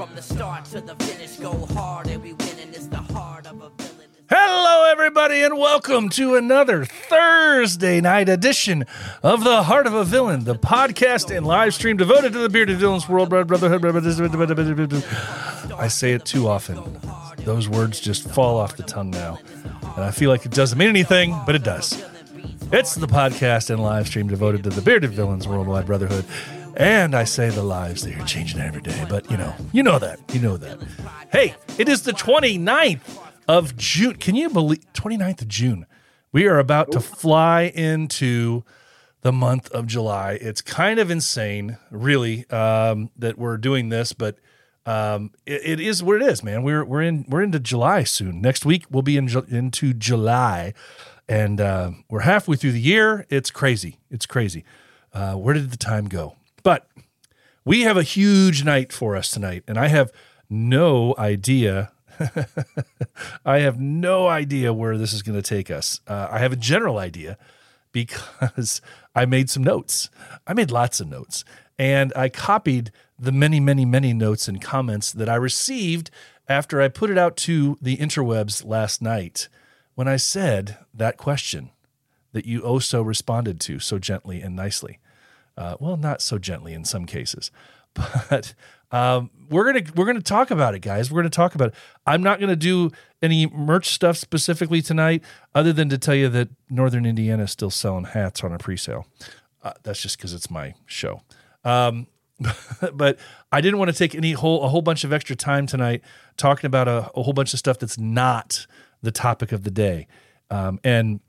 From the start to the finish, go hard and we it's the heart of a villain. Hello, everybody, and welcome to another Thursday night edition of The Heart of a Villain, the podcast and live stream devoted to the bearded villains world brotherhood. I say it too often. Those words just fall off the tongue now. And I feel like it doesn't mean anything, but it does. It's the podcast and live stream devoted to the bearded villains worldwide brotherhood. And I say the lives they are changing every day, but you know, you know that. You know that. Hey, it is the 29th of June. Can you believe 29th of June? We are about to fly into the month of July. It's kind of insane, really, um, that we're doing this, but um, it, it is what it is, man. We're we're in we're into July soon. Next week we'll be in into July, and uh, we're halfway through the year. It's crazy. It's crazy. Uh, where did the time go? We have a huge night for us tonight, and I have no idea I have no idea where this is going to take us. Uh, I have a general idea because I made some notes. I made lots of notes and I copied the many, many, many notes and comments that I received after I put it out to the interwebs last night when I said that question that you also responded to so gently and nicely. Uh, well, not so gently in some cases, but um, we're gonna we're gonna talk about it, guys. We're gonna talk about it. I'm not gonna do any merch stuff specifically tonight, other than to tell you that Northern Indiana is still selling hats on a pre-sale. Uh, that's just because it's my show. Um, but I didn't want to take any whole a whole bunch of extra time tonight talking about a, a whole bunch of stuff that's not the topic of the day. Um, and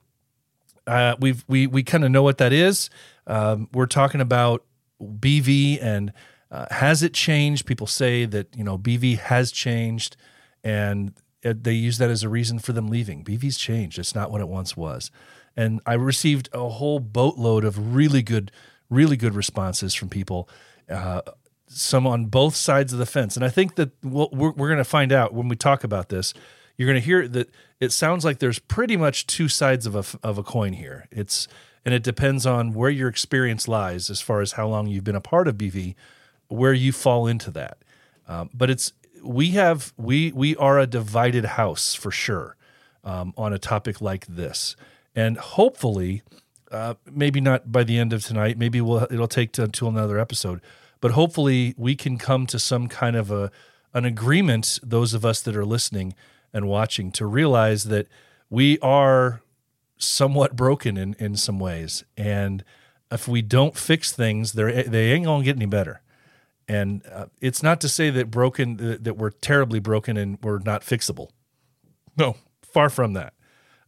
uh, we've we we kind of know what that is. Um, we're talking about BV and uh, has it changed? People say that you know BV has changed, and they use that as a reason for them leaving. BV's changed; it's not what it once was. And I received a whole boatload of really good, really good responses from people. Uh, some on both sides of the fence, and I think that we'll, we're, we're going to find out when we talk about this. You're going to hear that it sounds like there's pretty much two sides of a of a coin here. It's and it depends on where your experience lies as far as how long you've been a part of BV where you fall into that. Um, but it's we have we we are a divided house for sure um, on a topic like this, and hopefully, uh, maybe not by the end of tonight. Maybe we'll it'll take until another episode, but hopefully we can come to some kind of a an agreement. Those of us that are listening and watching to realize that we are somewhat broken in in some ways, and if we don't fix things, they ain't gonna get any better. And uh, it's not to say that broken that we're terribly broken and we're not fixable. No, far from that.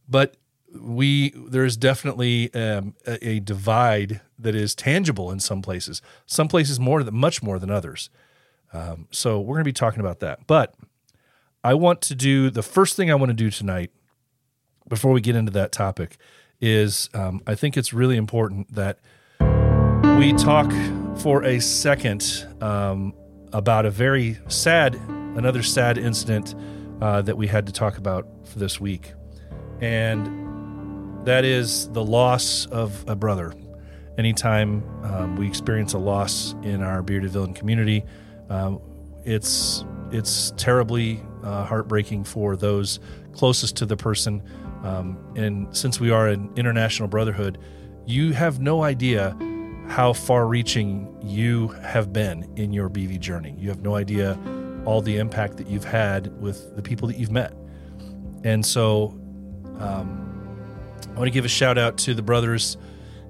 But we there's definitely um, a, a, divide that is tangible in some places. Some places more than much more than others. Um, so we're going to be talking about that. But I want to do the first thing I want to do tonight before we get into that topic is um, I think it's really important that we talk for a second um, about a very sad, another sad incident uh, that we had to talk about for this week. And that is the loss of a brother. Anytime um, we experience a loss in our bearded villain community, um, it's it's terribly uh, heartbreaking for those closest to the person. Um, and since we are an international brotherhood, you have no idea how far reaching you have been in your BV journey. You have no idea all the impact that you've had with the people that you've met. And so um, I want to give a shout out to the brothers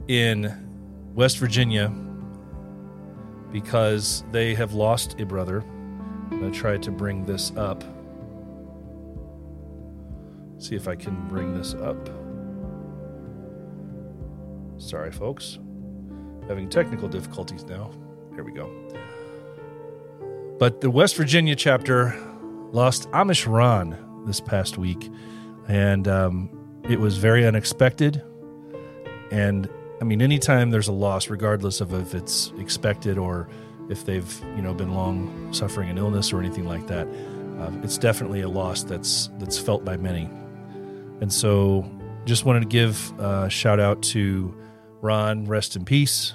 in West Virginia because they have lost a brother. To try to bring this up. See if I can bring this up. Sorry, folks having technical difficulties now. Here we go. But the West Virginia chapter lost Amish Ron this past week, and um, it was very unexpected. And I mean, anytime there's a loss, regardless of if it's expected or if they've you know been long suffering an illness or anything like that, uh, it's definitely a loss that's that's felt by many. And so, just wanted to give a shout out to Ron, rest in peace.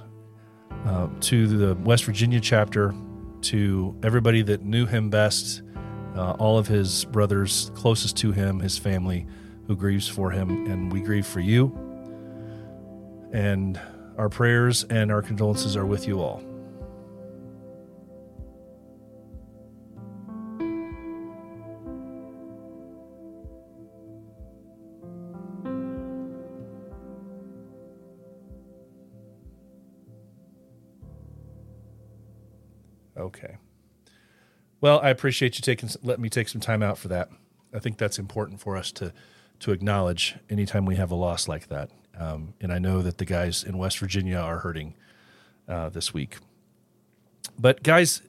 Uh, to the West Virginia chapter, to everybody that knew him best, uh, all of his brothers closest to him, his family who grieves for him, and we grieve for you. And our prayers and our condolences are with you all. Okay. Well, I appreciate you taking let me take some time out for that. I think that's important for us to to acknowledge anytime we have a loss like that. Um, and I know that the guys in West Virginia are hurting uh, this week. But guys,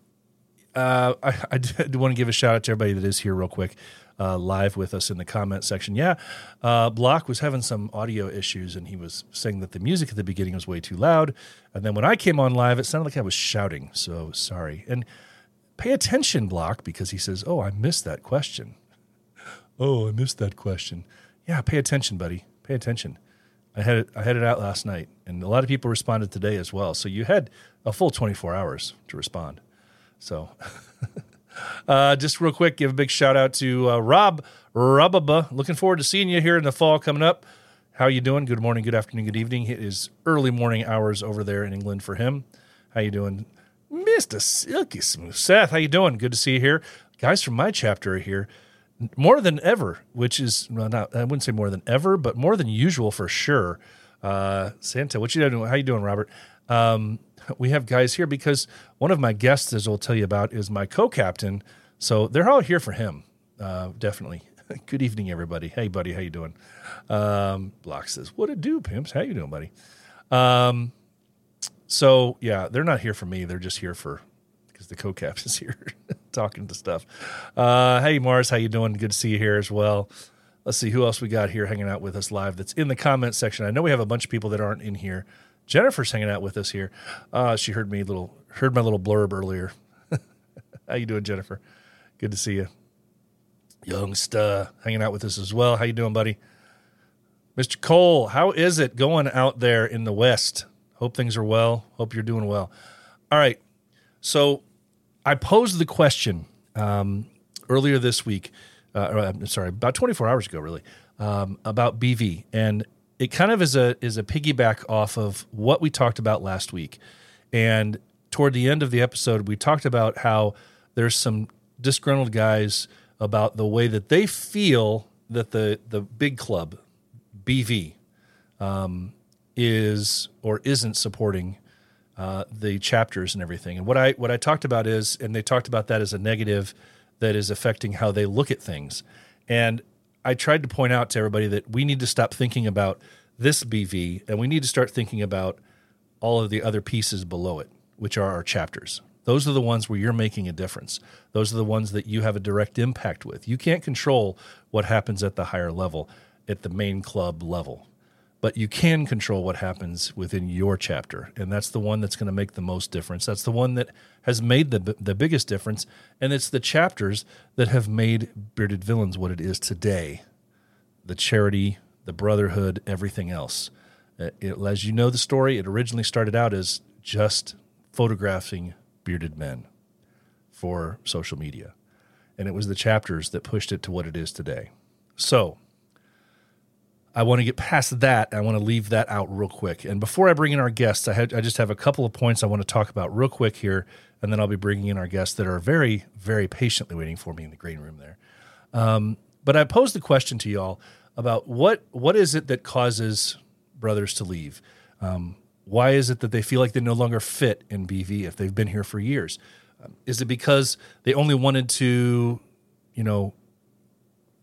uh, I, I do want to give a shout out to everybody that is here real quick, uh, live with us in the comment section. Yeah, uh, Block was having some audio issues, and he was saying that the music at the beginning was way too loud. And then when I came on live, it sounded like I was shouting. So sorry. And pay attention, Block, because he says, "Oh, I missed that question." Oh, I missed that question. Yeah, pay attention, buddy. Pay attention. I had it, I had it out last night, and a lot of people responded today as well. So you had a full 24 hours to respond. So, uh, just real quick, give a big shout out to uh, Rob Robaba. Looking forward to seeing you here in the fall coming up. How you doing? Good morning, good afternoon, good evening. It is early morning hours over there in England for him. How you doing, Mister Silky Smooth Seth? How you doing? Good to see you here, guys. From my chapter here more than ever, which is well, not I wouldn't say more than ever, but more than usual for sure. Uh, Santa, what you doing? How you doing, Robert? Um, we have guys here because one of my guests, as I'll tell you about, is my co-captain. So they're all here for him, uh, definitely. Good evening, everybody. Hey, buddy, how you doing? Um, Block says, "What it do, pimps? How you doing, buddy?" Um, so yeah, they're not here for me. They're just here for because the co-cap is here talking to stuff. Uh, hey, Mars, how you doing? Good to see you here as well. Let's see who else we got here hanging out with us live. That's in the comment section. I know we have a bunch of people that aren't in here. Jennifer's hanging out with us here. Uh, she heard me little heard my little blurb earlier. how you doing, Jennifer? Good to see you. Youngster hanging out with us as well. How you doing, buddy? Mr. Cole, how is it going out there in the West? Hope things are well. Hope you're doing well. All right. So I posed the question um, earlier this week. Uh, or, I'm sorry, about 24 hours ago, really, um, about BV, and it kind of is a is a piggyback off of what we talked about last week. And toward the end of the episode, we talked about how there's some disgruntled guys about the way that they feel that the the big club, BV, um, is or isn't supporting uh, the chapters and everything. And what I what I talked about is, and they talked about that as a negative that is affecting how they look at things. And I tried to point out to everybody that we need to stop thinking about this BV and we need to start thinking about all of the other pieces below it, which are our chapters. Those are the ones where you're making a difference. Those are the ones that you have a direct impact with. You can't control what happens at the higher level, at the main club level but you can control what happens within your chapter and that's the one that's going to make the most difference. That's the one that has made the the biggest difference and it's the chapters that have made bearded villains what it is today. The charity the brotherhood everything else. Uh, it, as you know the story it originally started out as just photographing bearded men for social media and it was the chapters that pushed it to what it is today. So I want to get past that. I want to leave that out real quick. And before I bring in our guests, I, I just have a couple of points I want to talk about real quick here, and then I'll be bringing in our guests that are very, very patiently waiting for me in the green room there. Um, but I posed the question to y'all about what what is it that causes brothers to leave? Um, why is it that they feel like they no longer fit in BV if they've been here for years? Um, is it because they only wanted to, you know,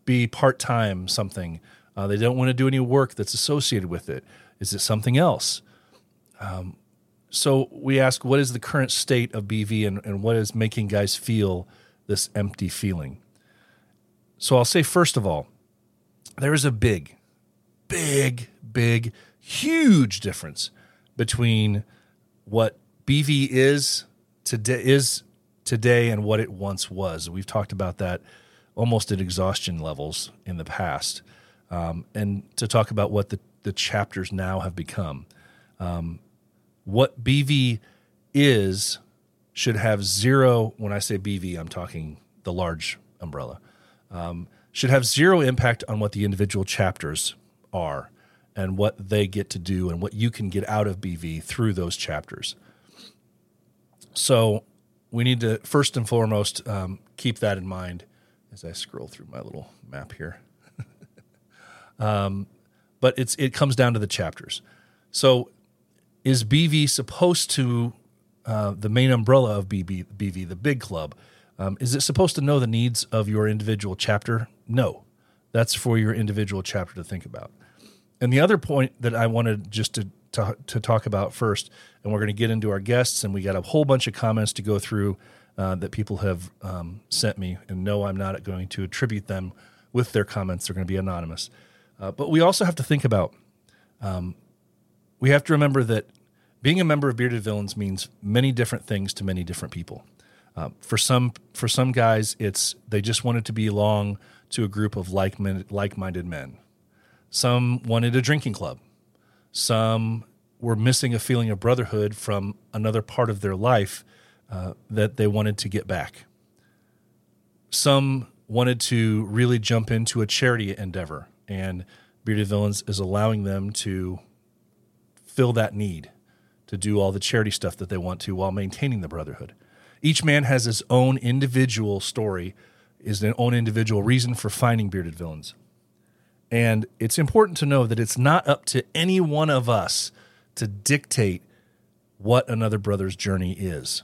be part time something? Uh, they don't want to do any work that's associated with it. Is it something else? Um, so we ask, what is the current state of BV and, and what is making guys feel this empty feeling? So I'll say, first of all, there is a big, big, big, huge difference between what BV is today is today and what it once was. We've talked about that almost at exhaustion levels in the past um, and to talk about what the, the chapters now have become. Um, what BV is should have zero. When I say BV, I'm talking the large umbrella. Um, should have zero impact on what the individual chapters are and what they get to do and what you can get out of BV through those chapters. So we need to first and foremost um, keep that in mind as I scroll through my little map here. Um, but it's it comes down to the chapters. So is BV supposed to uh, the main umbrella of BB, BV, the big club? Um, is it supposed to know the needs of your individual chapter? No, that's for your individual chapter to think about. And the other point that I wanted just to to, to talk about first, and we're going to get into our guests, and we got a whole bunch of comments to go through uh, that people have um, sent me, and no, I'm not going to attribute them with their comments. They're going to be anonymous. Uh, but we also have to think about, um, we have to remember that being a member of Bearded Villains means many different things to many different people. Uh, for some, for some guys, it's they just wanted to belong to a group of like like-minded men. Some wanted a drinking club. Some were missing a feeling of brotherhood from another part of their life uh, that they wanted to get back. Some wanted to really jump into a charity endeavor, and Bearded Villains is allowing them to fill that need to do all the charity stuff that they want to while maintaining the brotherhood. Each man has his own individual story, is their own individual reason for finding bearded villains. And it's important to know that it's not up to any one of us to dictate what another brother's journey is.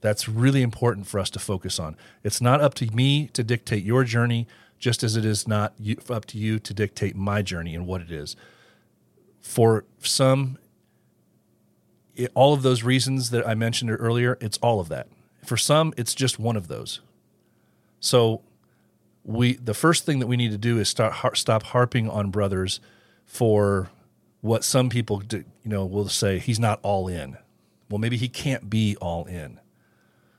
That's really important for us to focus on. It's not up to me to dictate your journey, just as it is not up to you to dictate my journey and what it is. For some, it, all of those reasons that I mentioned earlier, it's all of that. For some, it's just one of those. So, we the first thing that we need to do is start stop harping on brothers for what some people do, you know will say he's not all in. Well, maybe he can't be all in.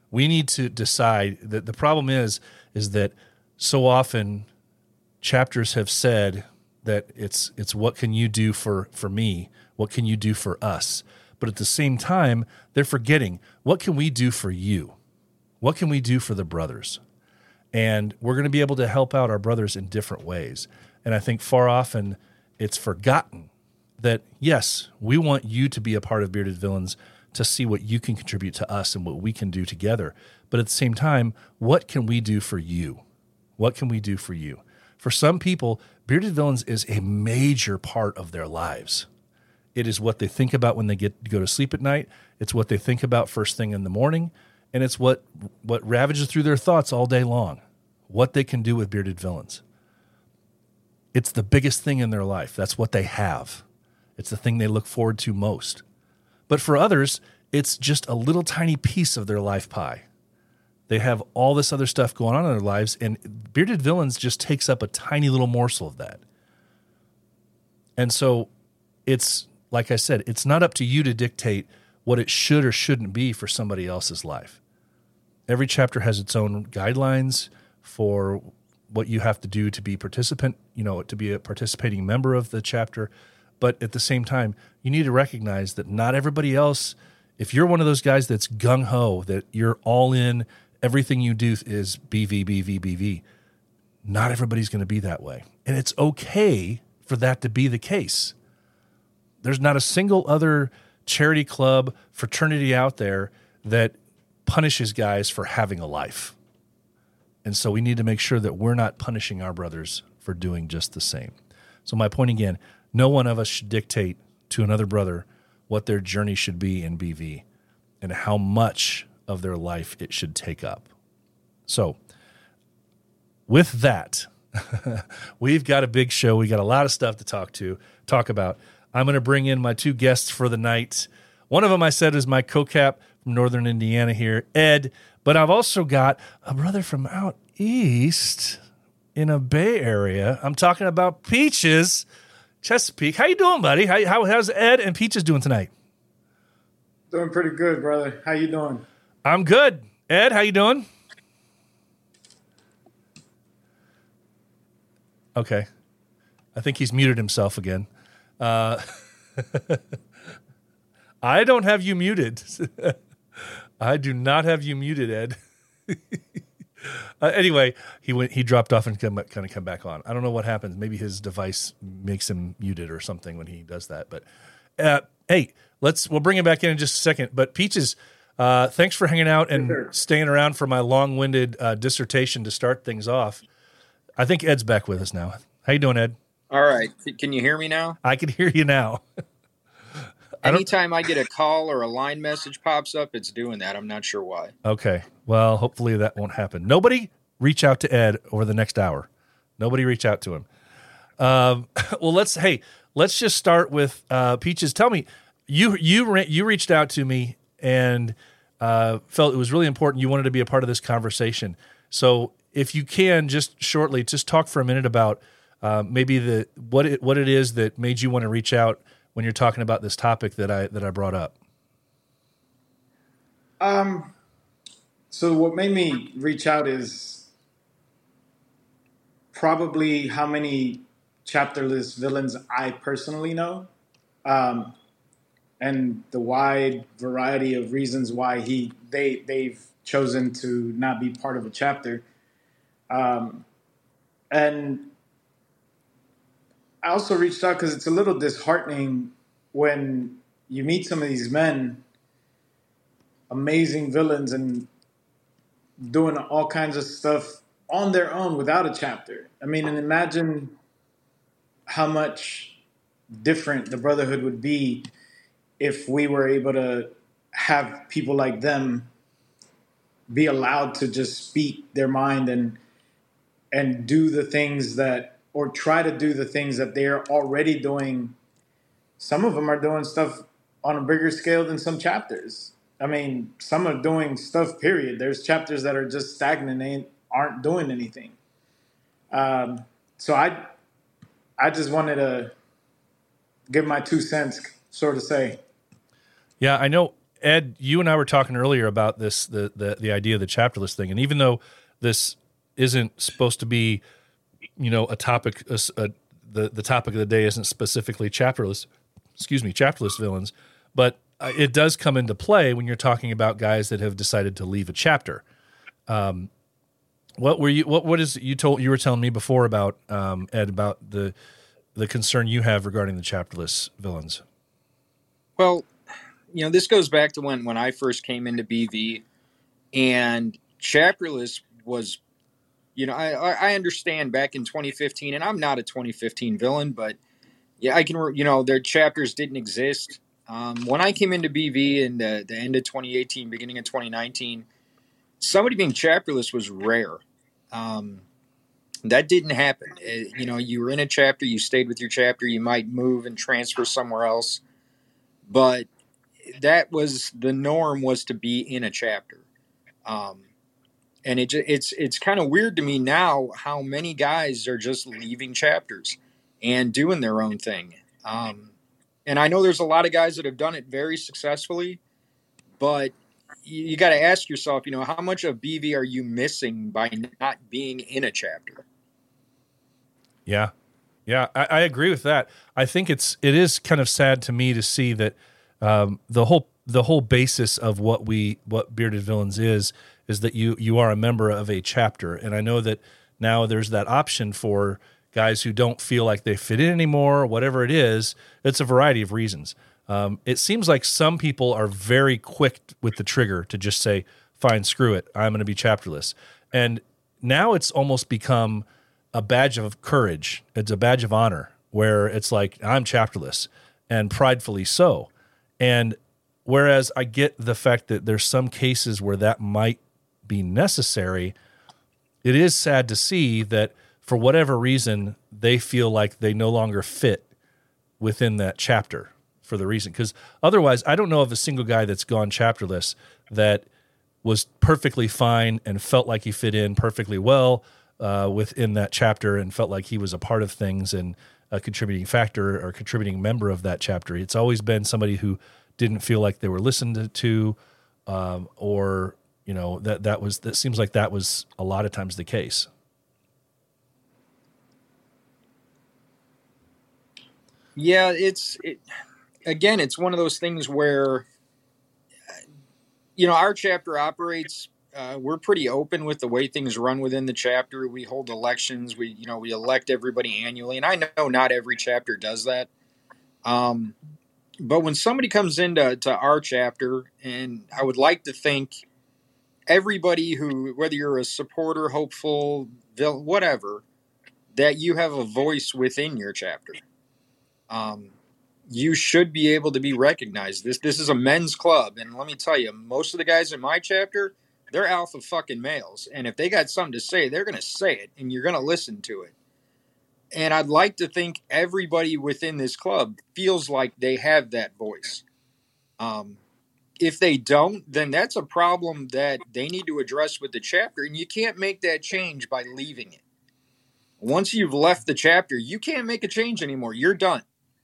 We need to decide that the problem is is that so often chapters have said that it's it's what can you do for for me? What can you do for us? But at the same time, they're forgetting what can we do for you? What can we do for the brothers? And we're going to be able to help out our brothers in different ways. And I think far often it's forgotten that, yes, we want you to be a part of Bearded Villains to see what you can contribute to us and what we can do together. But at the same time, what can we do for you? What can we do for you? For some people, Bearded Villains is a major part of their lives. It is what they think about when they get go to sleep at night. It's what they think about first thing in the morning and it's what what ravages through their thoughts all day long. What they can do with bearded villains. It's the biggest thing in their life. That's what they have. It's the thing they look forward to most. But for others, it's just a little tiny piece of their life pie. They have all this other stuff going on in their lives, and Bearded Villains just takes up a tiny little morsel of that. And so it's, like I said, it's not up to you to dictate what it should or shouldn't be for somebody else's life. Every chapter has its own guidelines for what you have to do to be participant, you know, to be a participating member of the chapter. But at the same time, you need to recognize that not everybody else, if you're one of those guys that's gung ho, that you're all in, everything you do is BV, BV, BV, not everybody's going to be that way. And it's okay for that to be the case. There's not a single other charity club, fraternity out there that punishes guys for having a life. And so we need to make sure that we're not punishing our brothers for doing just the same. So, my point again no one of us should dictate to another brother what their journey should be in BV and how much of their life it should take up. So, with that, we've got a big show. We got a lot of stuff to talk to, talk about. I'm going to bring in my two guests for the night. One of them I said is my co-cap from Northern Indiana here, Ed. But I've also got a brother from out east in a Bay Area. I'm talking about Peaches, Chesapeake. How you doing, buddy? How, how how's Ed and Peaches doing tonight? Doing pretty good, brother. How you doing? I'm good. Ed, how you doing? Okay. I think he's muted himself again. Uh, I don't have you muted. I do not have you muted, Ed. uh, anyway, he went. He dropped off and come, kind of come back on. I don't know what happens. Maybe his device makes him muted or something when he does that. But uh, hey, let's. We'll bring him back in in just a second. But Peaches, uh, thanks for hanging out and Sure. staying around for my long-winded uh, dissertation to start things off. I think Ed's back with us now. How you doing, Ed? All right. Can you hear me now? I can hear you now. I Anytime I get a call or a line message pops up, it's doing that. I'm not sure why. Okay. Well, hopefully that won't happen. Nobody reach out to Ed over the next hour. Nobody reach out to him. Um, well, let's hey, let's just start with uh, Peaches. Tell me, you you you reached out to me and uh, felt it was really important. You wanted to be a part of this conversation. So, if you can, just shortly, just talk for a minute about uh, maybe the what it, what it is that made you want to reach out when you're talking about this topic that I that I brought up. Um, so what made me reach out is probably how many chapterless villains I personally know, um, and the wide variety of reasons why he they they've chosen to not be part of a chapter. Um, and I also reached out because it's a little disheartening when you meet some of these men amazing villains and doing all kinds of stuff on their own without a chapter. I mean, and imagine how much different the Brotherhood would be if we were able to have people like them be allowed to just speak their mind and and do the things that or try to do the things that they're already doing. Some of them are doing stuff on a bigger scale than some chapters. I mean, some are doing stuff. Period. There's chapters that are just stagnant and aren't doing anything. Um, so I, I just wanted to give my two cents, sort of say. Yeah, I know Ed. You and I were talking earlier about this the the, the idea of the chapterless thing, and even though this isn't supposed to be, you know, a topic, a, a, the the topic of the day isn't specifically chapterless. Excuse me, chapterless villains, but uh, it does come into play when you're talking about guys that have decided to leave a chapter. Um, what were you? What what is you told? You were telling me before about um, Ed about the the concern you have regarding the chapterless villains. Well, you know, this goes back to when when I first came into BV, and chapterless was, you know, I I understand back in 2015, and I'm not a 2015 villain, but yeah, I can, you know, their chapters didn't exist. Um, when I came into BV in the, the end of 2018, beginning of 2019, somebody being chapterless was rare. Um, that didn't happen. Uh, you know, you were in a chapter, you stayed with your chapter, you might move and transfer somewhere else, but that was the norm was to be in a chapter. Um, and it, it's it's kind of weird to me now how many guys are just leaving chapters and doing their own thing. Um, and I know there's a lot of guys that have done it very successfully, but you, you got to ask yourself, you know, how much of BV are you missing by not being in a chapter? Yeah, yeah, I, I agree with that. I think it's it is kind of sad to me to see that um, the whole the whole basis of what we what bearded villains is is that you you are a member of a chapter, and I know that now there's that option for guys who don't feel like they fit in anymore, whatever it is. It's a variety of reasons. Um, it seems like some people are very quick with the trigger to just say, "Fine, screw it, I'm going to be chapterless," and now it's almost become a badge of courage. It's a badge of honor where it's like I'm chapterless and pridefully so. And whereas I get the fact that there's some cases where that might be necessary, it is sad to see that for whatever reason they feel like they no longer fit within that chapter for the reason. Because otherwise I don't know of a single guy that's gone chapterless that was perfectly fine and felt like he fit in perfectly well uh, within that chapter and felt like he was a part of things and a contributing factor or contributing member of that chapter. It's always been somebody who didn't feel like they were listened to, um, or you know that that was that seems like that was a lot of times the case. Yeah, it's it, again, it's one of those things where you know, our chapter operates. Uh, we're pretty open with the way things run within the chapter. We hold elections. We, you know, we elect everybody annually, and I know not every chapter does that. Um, but when somebody comes into to our chapter, and I would like to think everybody who, whether you're a supporter, hopeful, whatever, that you have a voice within your chapter. Um, you should be able to be recognized. This this is a men's club, and let me tell you, most of the guys in my chapter, they're alpha fucking males, and if they got something to say, they're gonna say it, and you're gonna listen to it. And I'd like to think everybody within this club feels like they have that voice. Um, if they don't, then that's a problem that they need to address with the chapter, and you can't make that change by leaving it. Once you've left the chapter, you can't make a change anymore. You're done.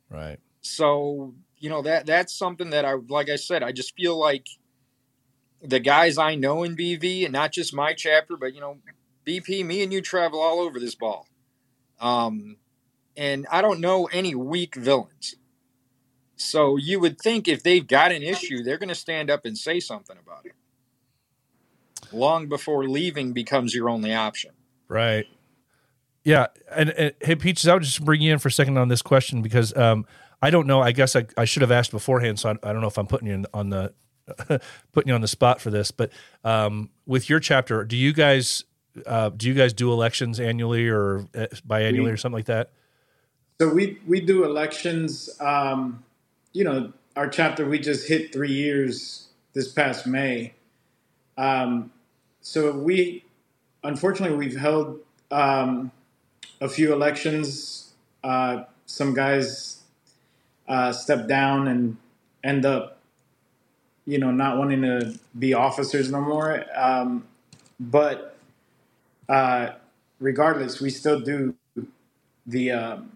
Right. So, you know, that that's something that I like I said, I just feel like the guys I know in BV and not just my chapter, but you know, BP, me and you travel all over this ball. Um and I don't know any weak villains. So you would think if they've got an issue, they're going to stand up and say something about it. Long before leaving becomes your only option. Right. Yeah, and, and hey, Peaches, I would just bring you in for a second on this question because um, I don't know. I guess I, I should have asked beforehand, so I, I don't know if I'm putting you on the putting you on the spot for this. But um, with your chapter, do you guys uh, do you guys do elections annually or uh, biannually we, or something like that? So we we do elections. Um, you know, our chapter we just hit three years this past May. Um, so we, unfortunately, we've held um, a few elections. Uh, some guys uh, step down and end up, you know, not wanting to be officers no more. Um, but uh, regardless, we still do the um,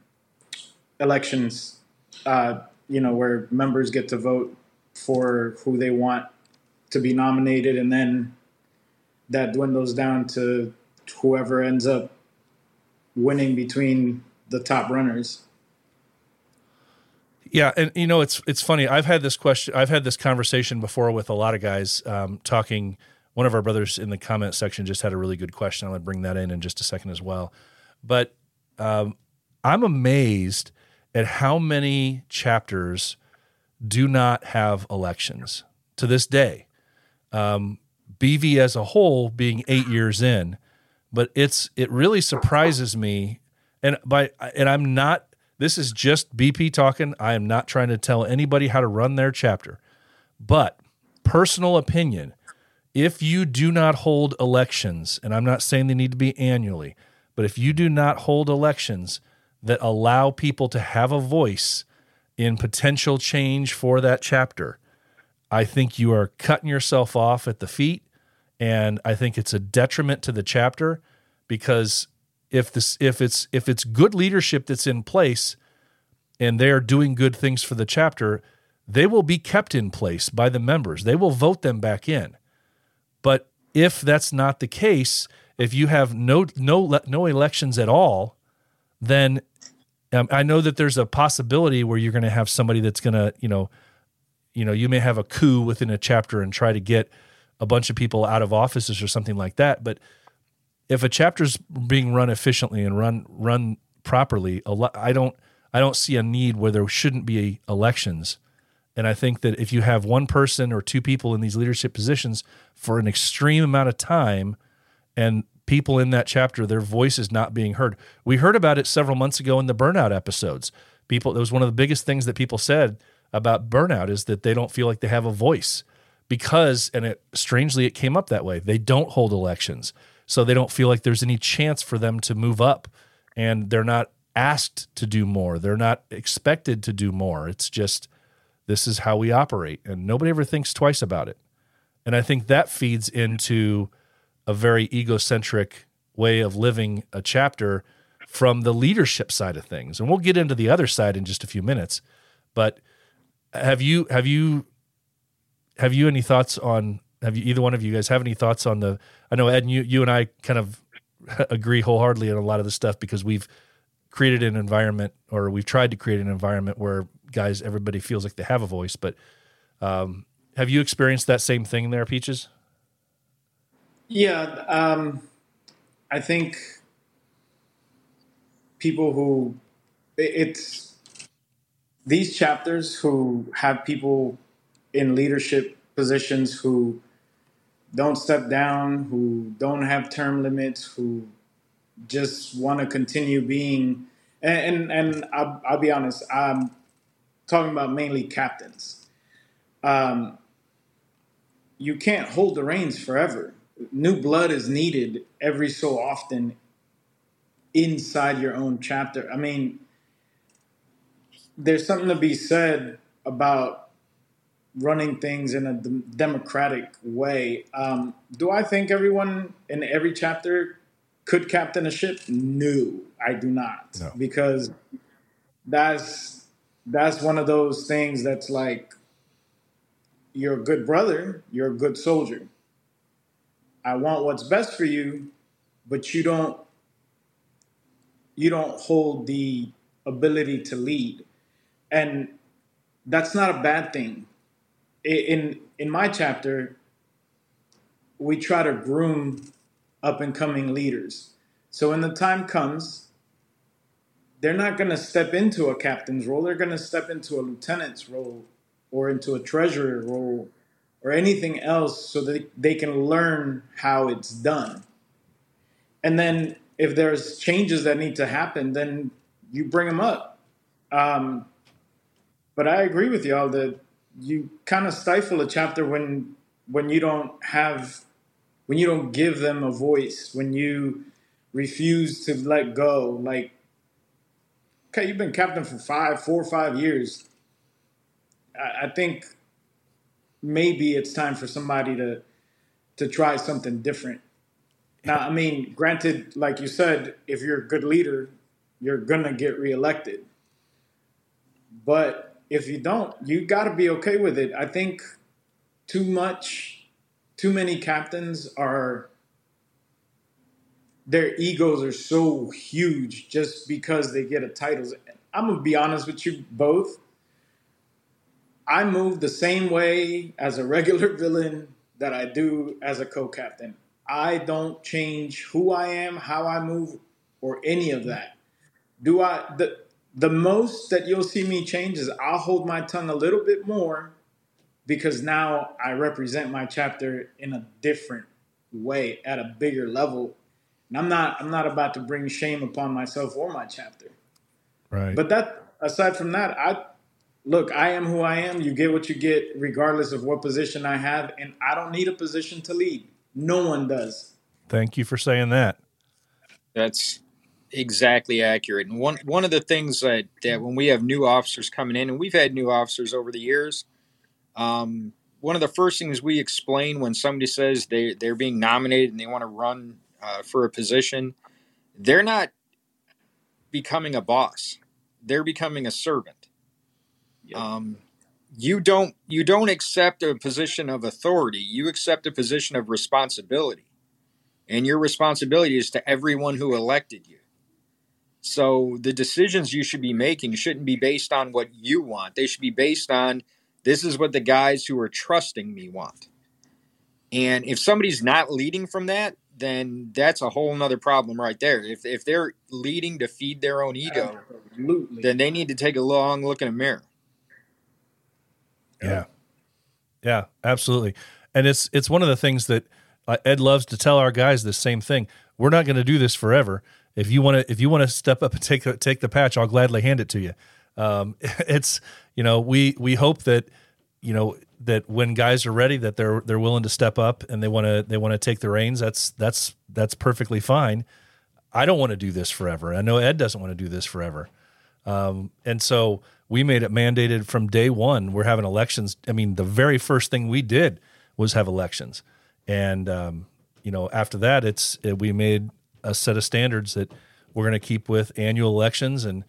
elections. Uh, you know, where members get to vote for who they want to be nominated, and then that dwindles down to whoever ends up winning between the top runners. Yeah, and you know it's it's funny. I've had this question. I've had this conversation before with a lot of guys um, talking. One of our brothers in the comment section just had a really good question. I'm going to bring that in in just a second as well. But um, I'm amazed at how many chapters do not have elections to this day. Um, BV as a whole being eight years in, but it's it really surprises me, and by and I'm not. This is just BP talking. I am not trying to tell anybody how to run their chapter, but personal opinion. If you do not hold elections, and I'm not saying they need to be annually, but if you do not hold elections that allow people to have a voice in potential change for that chapter, I think you are cutting yourself off at the feet and I think it's a detriment to the chapter because if this if it's if it's good leadership that's in place and they're doing good things for the chapter, they will be kept in place by the members. They will vote them back in. But if that's not the case, if you have no no no elections at all, then um, I know that there's a possibility where you're going to have somebody that's going to, you know, you know, you may have a coup within a chapter and try to get a bunch of people out of offices or something like that. But if a chapter's being run efficiently and run run properly, I don't I don't see a need where there shouldn't be elections. And I think that if you have one person or two people in these leadership positions for an extreme amount of time, and people in that chapter, their voice is not being heard. We heard about it several months ago in the burnout episodes. People, it was one of the biggest things that people said about burnout is that they don't feel like they have a voice because and it strangely it came up that way they don't hold elections so they don't feel like there's any chance for them to move up. And they're not asked to do more. They're not expected to do more. It's just this is how we operate. And nobody ever thinks twice about it. And i think that feeds into a very egocentric way of living a chapter from the leadership side of things. And we'll get into the other side in just a few minutes. But have you have you have you any thoughts on? Have you either one of you guys have any thoughts on the? I know Ed, and you you and I kind of agree wholeheartedly on a lot of the stuff because we've created an environment or we've tried to create an environment where guys everybody feels like they have a voice but um, Have you experienced that same thing there, Peaches? Yeah, um, I think people who it's these chapters who have people in leadership positions who don't step down, who don't have term limits, who just want to continue being. And and, and I'll, I'll be honest, I'm talking about mainly captains. Um, you can't hold the reins forever. New blood is needed every so often inside your own chapter. I mean, there's something to be said about running things in a d- democratic way. Um, do I think everyone in every chapter could captain a ship? No, I do not, No. because that's that's one of those things that's like you're a good brother, you're a good soldier. I want what's best for you, but you don't you don't hold the ability to lead. And that's not a bad thing. In in my chapter, we try to groom up and coming leaders. So when the time comes, they're not going to step into a captain's role. They're going to step into a lieutenant's role or into a treasurer role or anything else so that they can learn how it's done. And then if there's changes that need to happen, then you bring them up. Um, but I agree with y'all that you kind of stifle a chapter when when you don't have when you don't give them a voice, when you refuse to let go. Like, okay, you've been captain for five, four or five years. I, I think maybe it's time for somebody to to try something different. Now, I mean, granted, like you said, if you're a good leader, you're gonna get reelected. But if you don't, you got to be okay with it. I think too much, too many captains are their egos are so huge just because they get a title. I'm gonna be honest with you both. I move the same way as a regular villain that I do as a co-captain. I don't change who I am, how I move, or any of that. Do I the the most that you'll see me change is I'll hold my tongue a little bit more because now I represent my chapter in a different way at a bigger level. And I'm not I'm not about to bring shame upon myself or my chapter. Right. But that aside from that, I look, I am who I am. You get what you get regardless of what position I have and I don't need a position to lead. No one does. Thank you for saying that. That's exactly accurate. And one one of the things that, that when we have new officers coming in, and we've had new officers over the years, um, one of the first things we explain when somebody says they they're being nominated and they want to run uh, for a position, they're not becoming a boss; they're becoming a servant. Yep. Um, you don't you don't accept a position of authority; you accept a position of responsibility, and your responsibility is to everyone who elected you. So the decisions you should be making shouldn't be based on what you want. They should be based on this is what the guys who are trusting me want. And if somebody's not leading from that, then that's a whole nother problem right there. If if they're leading to feed their own ego, Absolutely. then they need to take a long look in a mirror. Yeah. Yeah, absolutely. And it's it's one of the things that uh, Ed loves to tell our guys the same thing. We're not going to do this forever. If you want to if you want to step up and take take the patch, I'll gladly hand it to you. Um, it's you know, we we hope that you know that when guys are ready that they're they're willing to step up and they want to they want to take the reins. That's that's that's perfectly fine. I don't want to do this forever. I know Ed doesn't want to do this forever. Um, and so we made it mandated from day one. We're having elections. I mean, the very first thing we did was have elections, and um, you know, after that, it's it, we made a set of standards that we're going to keep with annual elections, and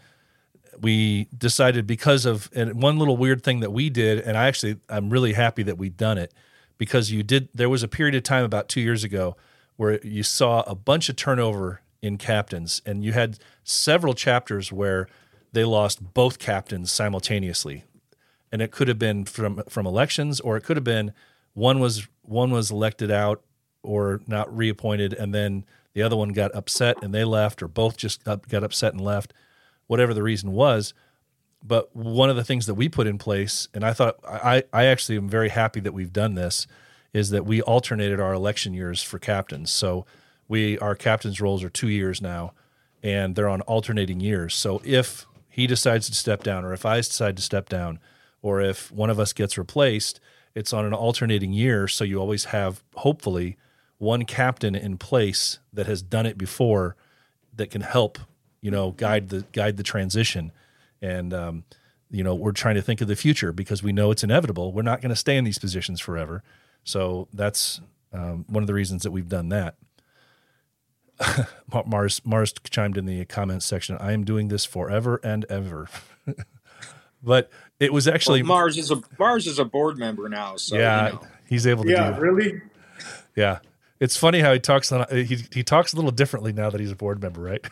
we decided because of and one little weird thing that we did, and I actually I'm really happy that we've done it because you did. There was a period of time about two years ago where you saw a bunch of turnover in captains, and you had several chapters where they lost both captains simultaneously. and it could have been from from elections, or it could have been one was one was elected out or not reappointed, and then the other one got upset and they left, or both just got, upset and left, whatever the reason was. But one of the things that we put in place, and I thought I, I actually am very happy that we've done this, is that we alternated our election years for captains. So we our captains' roles are two years now, and they're on alternating years. So if he decides to step down, or if I decide to step down, or if one of us gets replaced, it's on an alternating year. So you always have, hopefully, one captain in place that has done it before that can help, you know, guide the guide the transition. And um, you know, we're trying to think of the future because we know it's inevitable. We're not going to stay in these positions forever. So that's um, one of the reasons that we've done that. Mars Mars chimed in the comments section. I am doing this forever and ever. but it was actually well, Mars is a Mars is a board member now. So yeah, you know. he's able to. Yeah, do, really. Yeah, it's funny how he talks. On, he he talks a little differently now that he's a board member, right?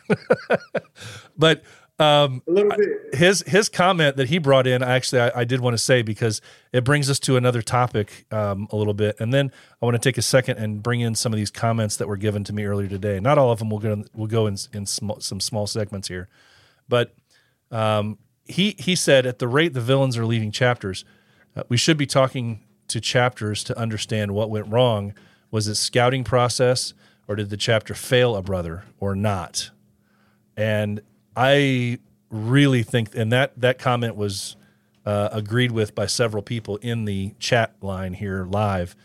but um, A little bit. his his comment that he brought in, actually, I, I did want to say because it brings us to another topic um, a little bit, and then I want to take a second and bring in some of these comments that were given to me earlier today. Not all of them will go will go in in small, some small segments here, but um, he he said at the rate the villains are leaving chapters, uh, we should be talking to chapters to understand what went wrong. Was it scouting process, or did the chapter fail a brother, or not? And I really think, and that that comment was uh, agreed with by several people in the chat line here live,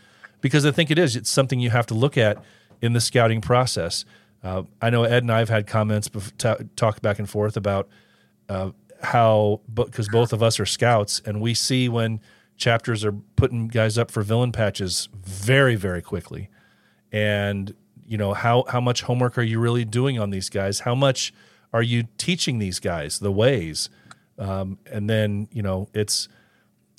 because I think it is. It's something you have to look at in the scouting process. Uh, I know Ed and I have had comments, bef- ta- talk back and forth about uh, how, because both of us are scouts, and we see when chapters are putting guys up for villain patches very, very quickly, and you know how how much homework are you really doing on these guys? How much are you teaching these guys the ways? Um, and then you know it's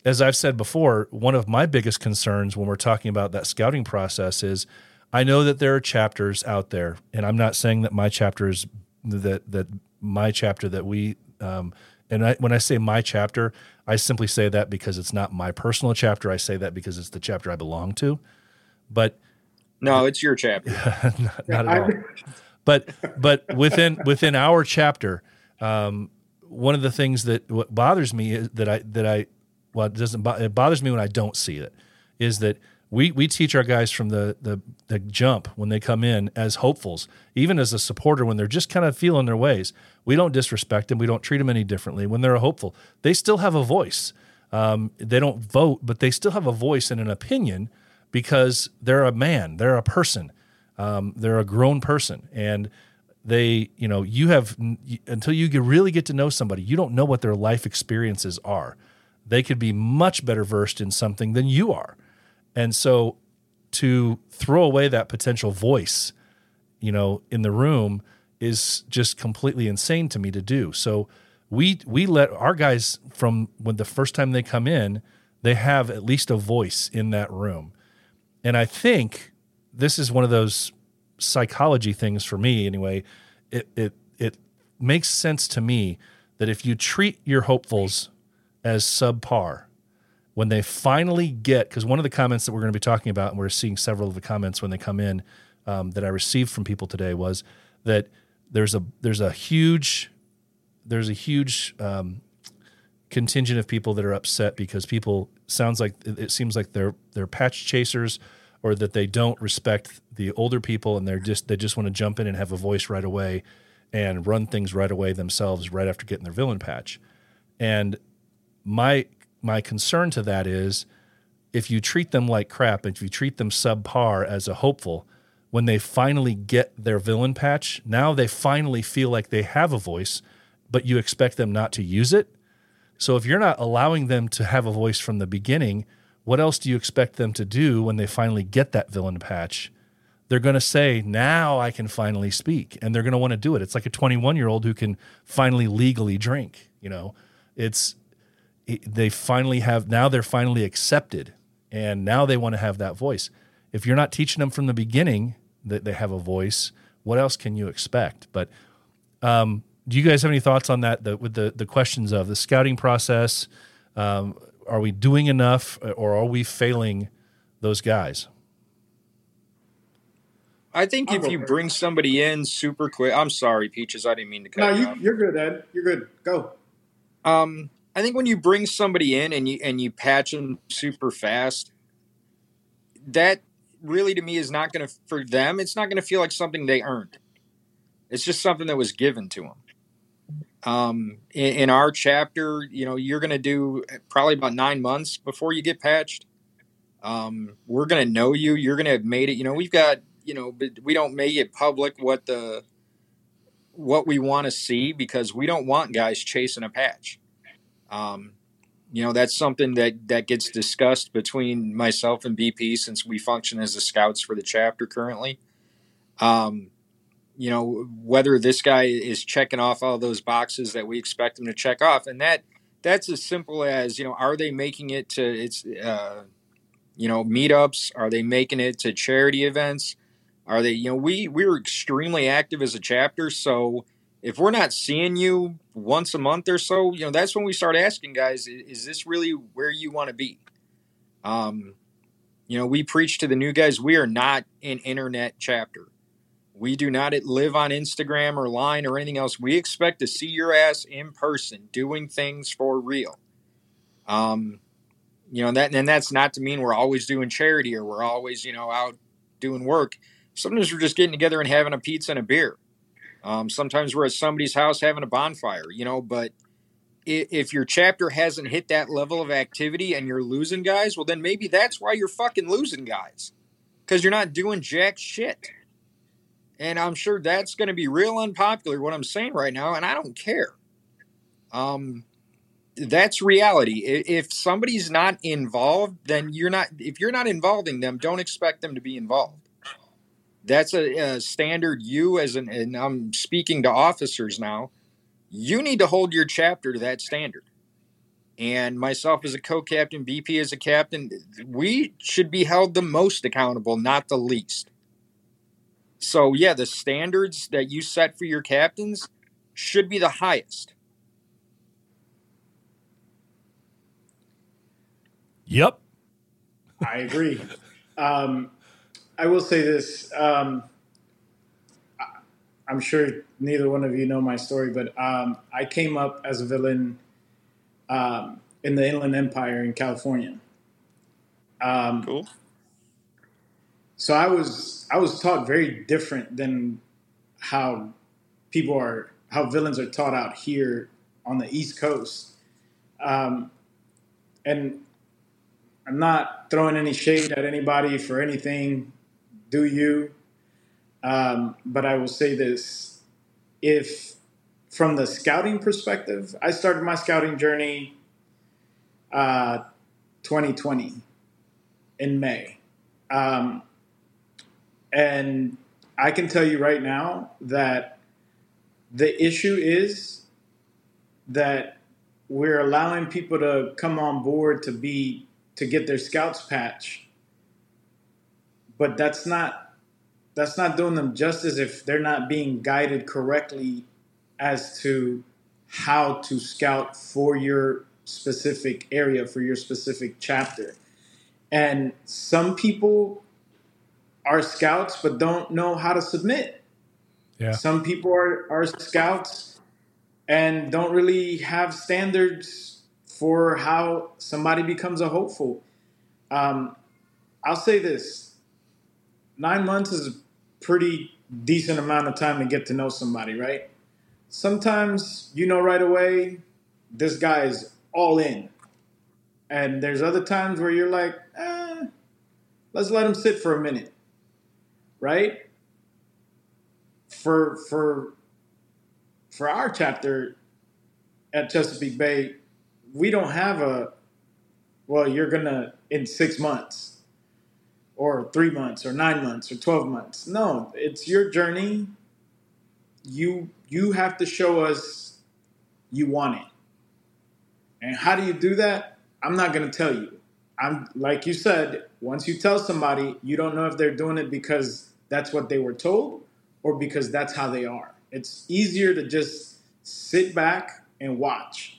as I've said before, one of my biggest concerns when we're talking about that scouting process is I know that there are chapters out there, and I'm not saying that my chapter is that that my chapter that we um, and I, when I say my chapter, I simply say that because it's not my personal chapter. I say that because it's the chapter I belong to. But No, it's your chapter. not, not at all. But but within within our chapter, um, one of the things that what bothers me is that I that I well it doesn't bo- it bothers me when I don't see it is that we we teach our guys from the the the jump when they come in as hopefuls, even as a supporter when they're just kind of feeling their ways. We don't disrespect them. We don't treat them any differently. When they're a hopeful, they still have a voice. Um, they don't vote, but they still have a voice and an opinion because they're a man, they're a person, um, they're a grown person, and they, you know, you have until you really get to know somebody, you don't know what their life experiences are. They could be much better versed in something than you are, and so to throw away that potential voice, you know, in the room is just completely insane to me to do. So we we let our guys from when the first time they come in, they have at least a voice in that room. And I think this is one of those psychology things for me anyway. It it it makes sense to me that if you treat your hopefuls as subpar, when they finally get because one of the comments that we're going to be talking about, and we're seeing several of the comments when they come in um, that I received from people today was that there's a there's a huge there's a huge um, contingent of people that are upset because people sounds like it seems like they're they're patch chasers or that they don't respect the older people and they're just they just want to jump in and have a voice right away and run things right away themselves right after getting their villain patch. And my my concern to that is if you treat them like crap if you treat them subpar as a hopeful when they finally get their villain patch now they finally feel like they have a voice but you expect them not to use it so if you're not allowing them to have a voice from the beginning, what else do you expect them to do when they finally get that villain patch? They're going to say, "Now I can finally speak." And they're going to want to do it. It's like a 21-year-old who can finally legally drink, you know. It's it- they finally have now they're finally accepted and now they want to have that voice. If you're not teaching them from the beginning that they have a voice, what else can you expect? But do you guys have any thoughts on that? The, with the the questions of the scouting process, um, are we doing enough, or are we failing those guys? I think I'll if you bring somebody in super quick, I'm sorry, Peaches, I didn't mean to cut No, you you, off. you're good, Ed. You're good. Go. Um, I think when you bring somebody in and you and you patch them super fast, that really to me is not going to for them. It's not going to feel like something they earned. It's just something that was given to them. Um, in, in our chapter, you know, you're going to do probably about nine months before you get patched. Um, we're going to know you. You're going to have made it. You know, we've got you know, but we don't make it public what the what we want to see because we don't want guys chasing a patch. Um, you know, that's something that that gets discussed between myself and BP since we function as the scouts for the chapter currently. Um, you know, whether this guy is checking off all those boxes that we expect him to check off, and that that's as simple as you know, are they making it to it's uh, you know meetups? Are they making it to charity events? Are they you know we we're extremely active as a chapter, so if we're not seeing you once a month or so, you know, that's when we start asking guys, is, is this really where you want to be? Um, you know, we preach to the new guys, we are not an internet chapter. We do not live on Instagram or line or anything else. We expect to see your ass in person doing things for real. Um, you know, that and that's not to mean we're always doing charity or we're always, you know, out doing work. Sometimes we're just getting together and having a pizza and a beer. Um, sometimes we're at somebody's house having a bonfire, you know, but if your chapter hasn't hit that level of activity and you're losing guys, well, then maybe that's why you're fucking losing guys because you're not doing jack shit. And I'm sure that's going to be real unpopular, what I'm saying right now, and I don't care. Um, that's reality. If somebody's not involved, then you're not, if you're not involving them, don't expect them to be involved that's a, a standard you as an and i'm speaking to officers now you need to hold your chapter to that standard and myself as a co-captain bp as a captain we should be held the most accountable not the least so yeah the standards that you set for your captains should be the highest Yep. I agree. um, I will say this. Um, I- I'm sure neither one of you know my story, but um, I came up as a villain um, in the Inland Empire in California. Um, cool so I was I was taught very different than how people are how villains are taught out here on the East Coast. Um, and I'm not throwing any shade at anybody for anything. Do you? Um, but I will say this: if from the scouting perspective, I started my scouting journey uh, 2020 in May. Um, and I can tell you right now that the issue is that we're allowing people to come on board to be to get their scouts patch, but that's not that's not doing them justice if they're not being guided correctly as to how to scout for your specific area for your specific chapter. And some people are scouts but don't know how to submit. Yeah. Some people are, are scouts and don't really have standards for how somebody becomes a hopeful. Um, I'll say this nine months is a pretty decent amount of time to get to know somebody, right? Sometimes you know right away this guy is all in. And there's other times where you're like, eh, let's let him sit for a minute, right? For for for our chapter at Chesapeake Bay, we don't have a well, you're gonna in six months or three months or nine months or twelve months. No, it's your journey. You you have to show us you want it. And how do you do that? I'm not gonna tell you. I'm like you said, once you tell somebody, you don't know if they're doing it because that's what they were told or because that's how they are. It's easier to just sit back and watch.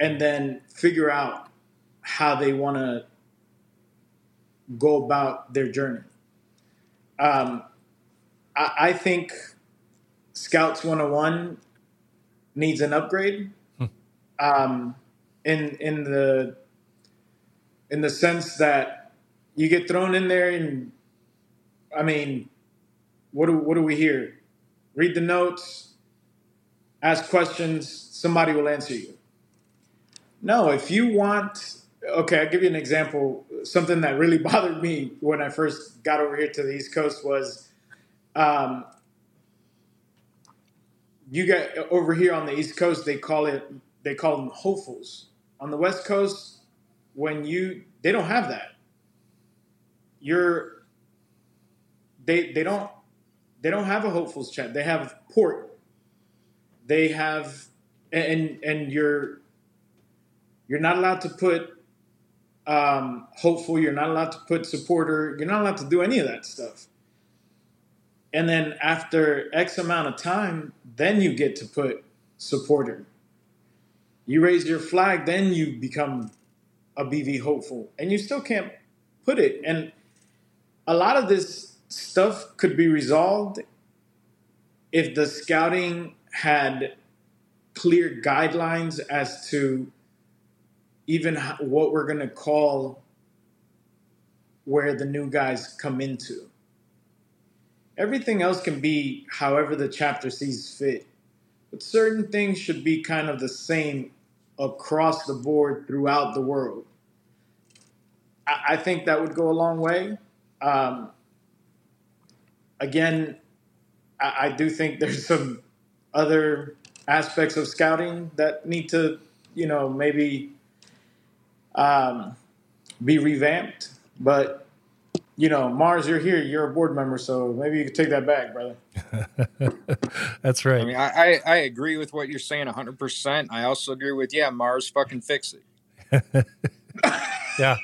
and then figure out how they want to go about their journey. Um, I, I think Scouts 101 needs an upgrade. Um, in in the in the sense that you get thrown in there and I mean, what do what do we hear? Read the notes, ask questions, somebody will answer you. No, if you want okay, I'll give you an example. Something that really bothered me when I first got over here to the East Coast was um, you got over here on the East Coast, they call it they call them hopefuls. On the West Coast, when you they don't have that. You're they they don't they don't have a hopefuls chat. They have port. They have and and you're you're not allowed to put um, hopeful. You're not allowed to put supporter. You're not allowed to do any of that stuff. And then after X amount of time, then you get to put supporter. You raise your flag, then you become a BV hopeful, and you still can't put it. And a lot of this stuff could be resolved if the scouting had clear guidelines as to even what we're going to call where the new guys come into. Everything else can be however the chapter sees fit, but certain things should be kind of the same across the board throughout the world. I, I think that would go a long way. Um, again, I, I do think there's some other aspects of scouting that need to, you know, maybe um, be revamped. But you know, Mars, you're here. You're a board member, so maybe you could take that back, brother. That's right. I mean, I, I, I agree with what you're saying 100%. I also agree with, yeah, Mars fucking fix it. yeah,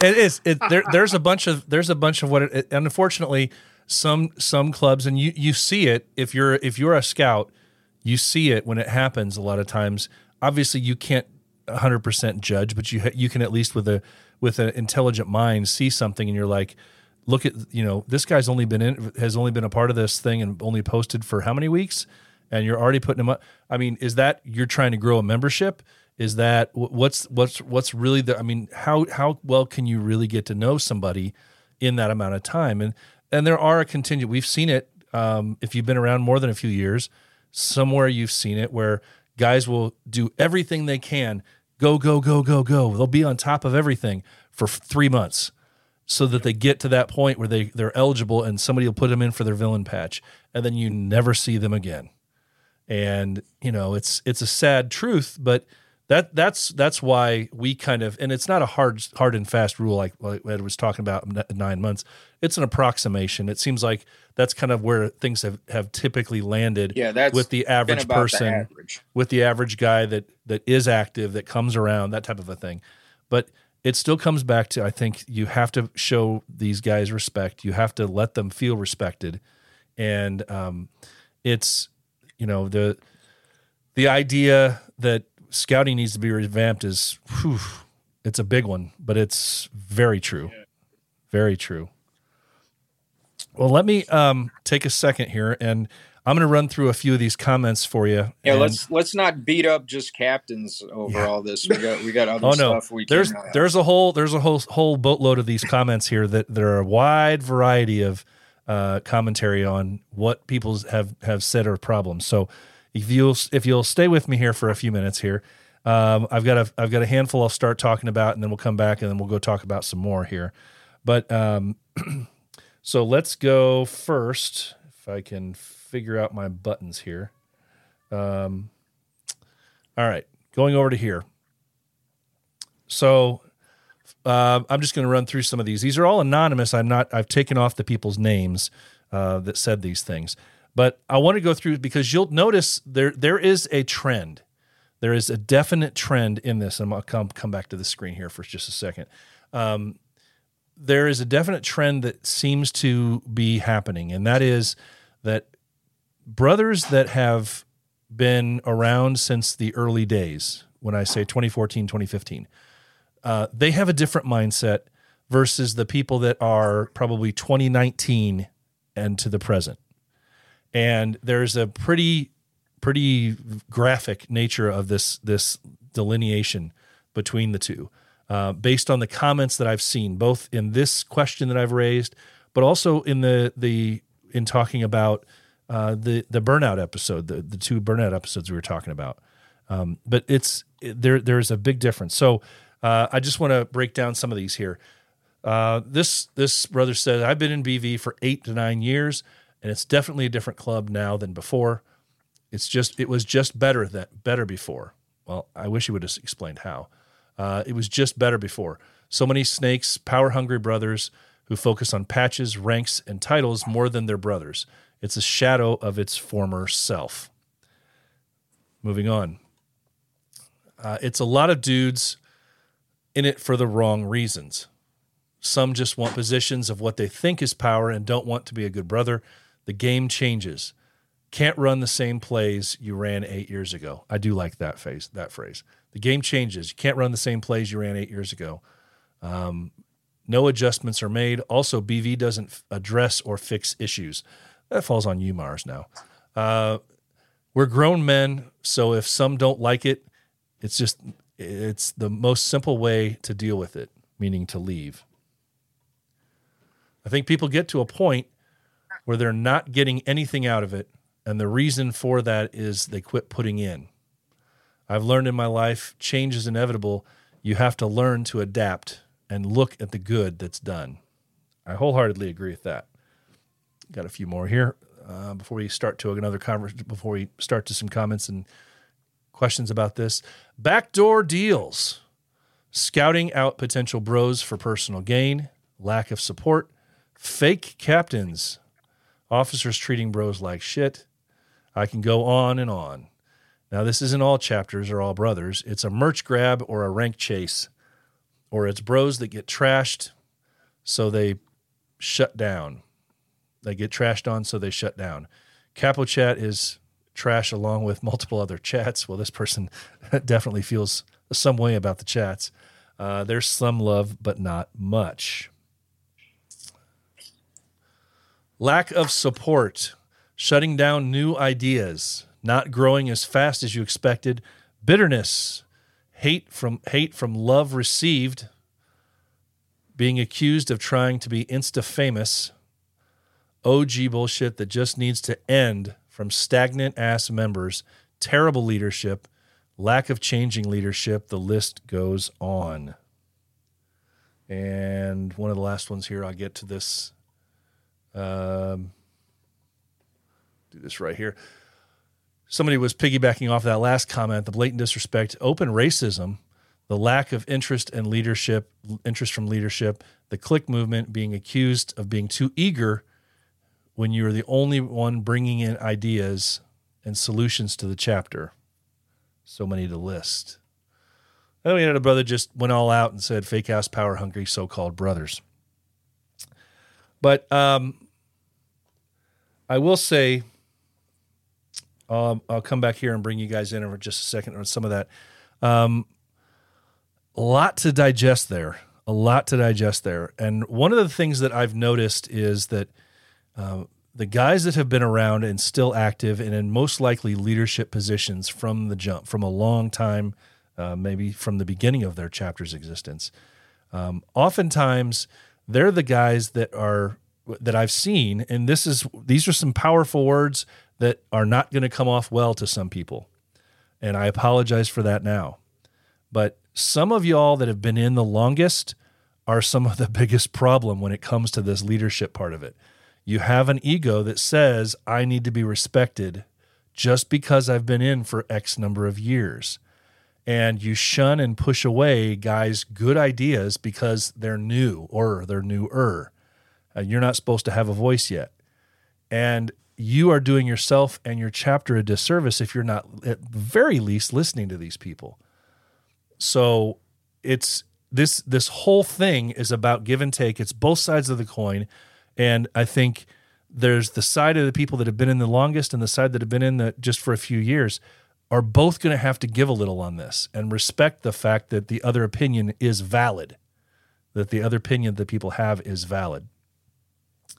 it is. It, there, there's a bunch of there's a bunch of what. It, and unfortunately, some some clubs, and you you see it if you're if you're a scout, you see it when it happens. A lot of times, obviously, you can't 100 percent judge, but you you can at least with a with an intelligent mind see something, and you're like, look at you know this guy's only been in has only been a part of this thing and only posted for how many weeks? And you're already putting him up. I mean is that you're trying to grow a membership? Is that what's what's what's really the i mean how how well can you really get to know somebody in that amount of time? And and there are a contingent we've seen it um, if you've been around more than a few years somewhere you've seen it where guys will do everything they can. Go go go go go. They'll be on top of everything for three months so that they get to that point where they they're eligible and somebody will put them in for their villain patch and then you never see them again. And you know it's it's a sad truth but that that's that's why we kind of and it's not a hard hard and fast rule like, like Ed was talking about nine months it's an approximation it seems like that's kind of where things have, have typically landed yeah that's with the average person the average. with the average guy that that is active that comes around that type of a thing but it still comes back to I think you have to show these guys respect. You have to let them feel respected, and um, it's you know the the idea that scouting needs to be revamped is whew, it's a big one, but it's very true, very true. Well, let me um, take a second here and I'm going to run through a few of these comments for you. Yeah, let's let's not beat up just captains over yeah. all this. We got we got other oh, no. stuff we there's can, uh, there's a whole there's a whole whole boatload of these comments here that there are a wide variety of uh, commentary on what people have have said are problems. So if you'll if you'll stay with me here for a few minutes here, um, I've got a I've got a handful I'll start talking about, and then we'll come back and then we'll go talk about some more here. But um, so let's go first if I can figure out my buttons here. Um, all right, going over to here. So uh, I'm just going to run through some of these. These are all anonymous. I'm not. I've taken off the people's names uh, that said these things, but I want to go through because you'll notice there there is a trend. There is a definite trend in this. And I'll come come back to the screen here for just a second. Um, there is a definite trend that seems to be happening, and that is that brothers that have been around since the early days, when I say 2014, 2015. Uh, they have a different mindset versus the people that are probably 2019 and to the present. And there's a pretty pretty graphic nature of this this delineation between the two, uh, based on the comments that I've seen, both in this question that I've raised, but also in the the in talking about uh, the the burnout episode, the the two burnout episodes we were talking about. Um, but it's there. There's a big difference. So uh, I just want to break down some of these here. Uh, this this brother said, I've been in BV for eight to nine years, and it's definitely a different club now than before. It's just it was just better that better before. Well, I wish he would have explained how. Uh, it was just better before. So many snakes, power hungry brothers who focus on patches, ranks, and titles more than their brothers. It's a shadow of its former self. Moving on. Uh, it's a lot of dudes in it for the wrong reasons. Some just want positions of what they think is power and don't want to be a good brother. The game changes. Can't run the same plays you ran eight years ago. I do like that phrase. That phrase. The game changes. You can't run the same plays you ran eight years ago. Um, no adjustments are made. Also, BV doesn't f- address or fix issues. That falls on you, Mars. Now, uh, we're grown men, so if some don't like it, it's just it's the most simple way to deal with it, meaning to leave. I think people get to a point where they're not getting anything out of it, and the reason for that is they quit putting in. I've learned in my life change is inevitable. You have to learn to adapt and look at the good that's done. I wholeheartedly agree with that. Got a few more here uh, before we start to another conversation. Before we start to some comments and questions about this, backdoor deals, scouting out potential bros for personal gain, lack of support, fake captains, officers treating bros like shit. I can go on and on. Now, this isn't all chapters or all brothers. It's a merch grab or a rank chase, or it's bros that get trashed, so they shut down. They get trashed on, so they shut down. Capo chat is trash along with multiple other chats. Well, this person definitely feels some way about the chats. Uh, there's some love, but not much. Lack of support, shutting down new ideas, not growing as fast as you expected, bitterness, hate from hate from love received, being accused of trying to be insta famous, OG bullshit that just needs to end from stagnant ass members, terrible leadership, lack of changing leadership. The list goes on. And one of the last ones here, I'll get to this. Um, do this right here. Somebody was piggybacking off that last comment the blatant disrespect, open racism, the lack of interest and leadership, interest from leadership, the click movement being accused of being too eager when you're the only one bringing in ideas and solutions to the chapter. So many to list. Then we had a brother just went all out and said fake ass power hungry so called brothers. But um, I will say, um, I'll come back here and bring you guys in for just a second on some of that. Um, a lot to digest there. A lot to digest there. And one of the things that I've noticed is that uh, the guys that have been around and still active and in most likely leadership positions from the jump, from a long time, uh, maybe from the beginning of their chapter's existence, um, oftentimes they're the guys that are that I've seen, and this is these are some powerful words that are not going to come off well to some people, and I apologize for that now. But some of y'all that have been in the longest are some of the biggest problem when it comes to this leadership part of it. You have an ego that says, I need to be respected just because I've been in for X number of years. And you shun and push away guys' good ideas because they're new or they're newer. Uh, you're not supposed to have a voice yet. And you are doing yourself and your chapter a disservice if you're not, at very least, listening to these people. So it's this this whole thing is about give and take. It's both sides of the coin. And I think there's the side of the people that have been in the longest and the side that have been in the just for a few years are both going to have to give a little on this and respect the fact that the other opinion is valid, that the other opinion that people have is valid.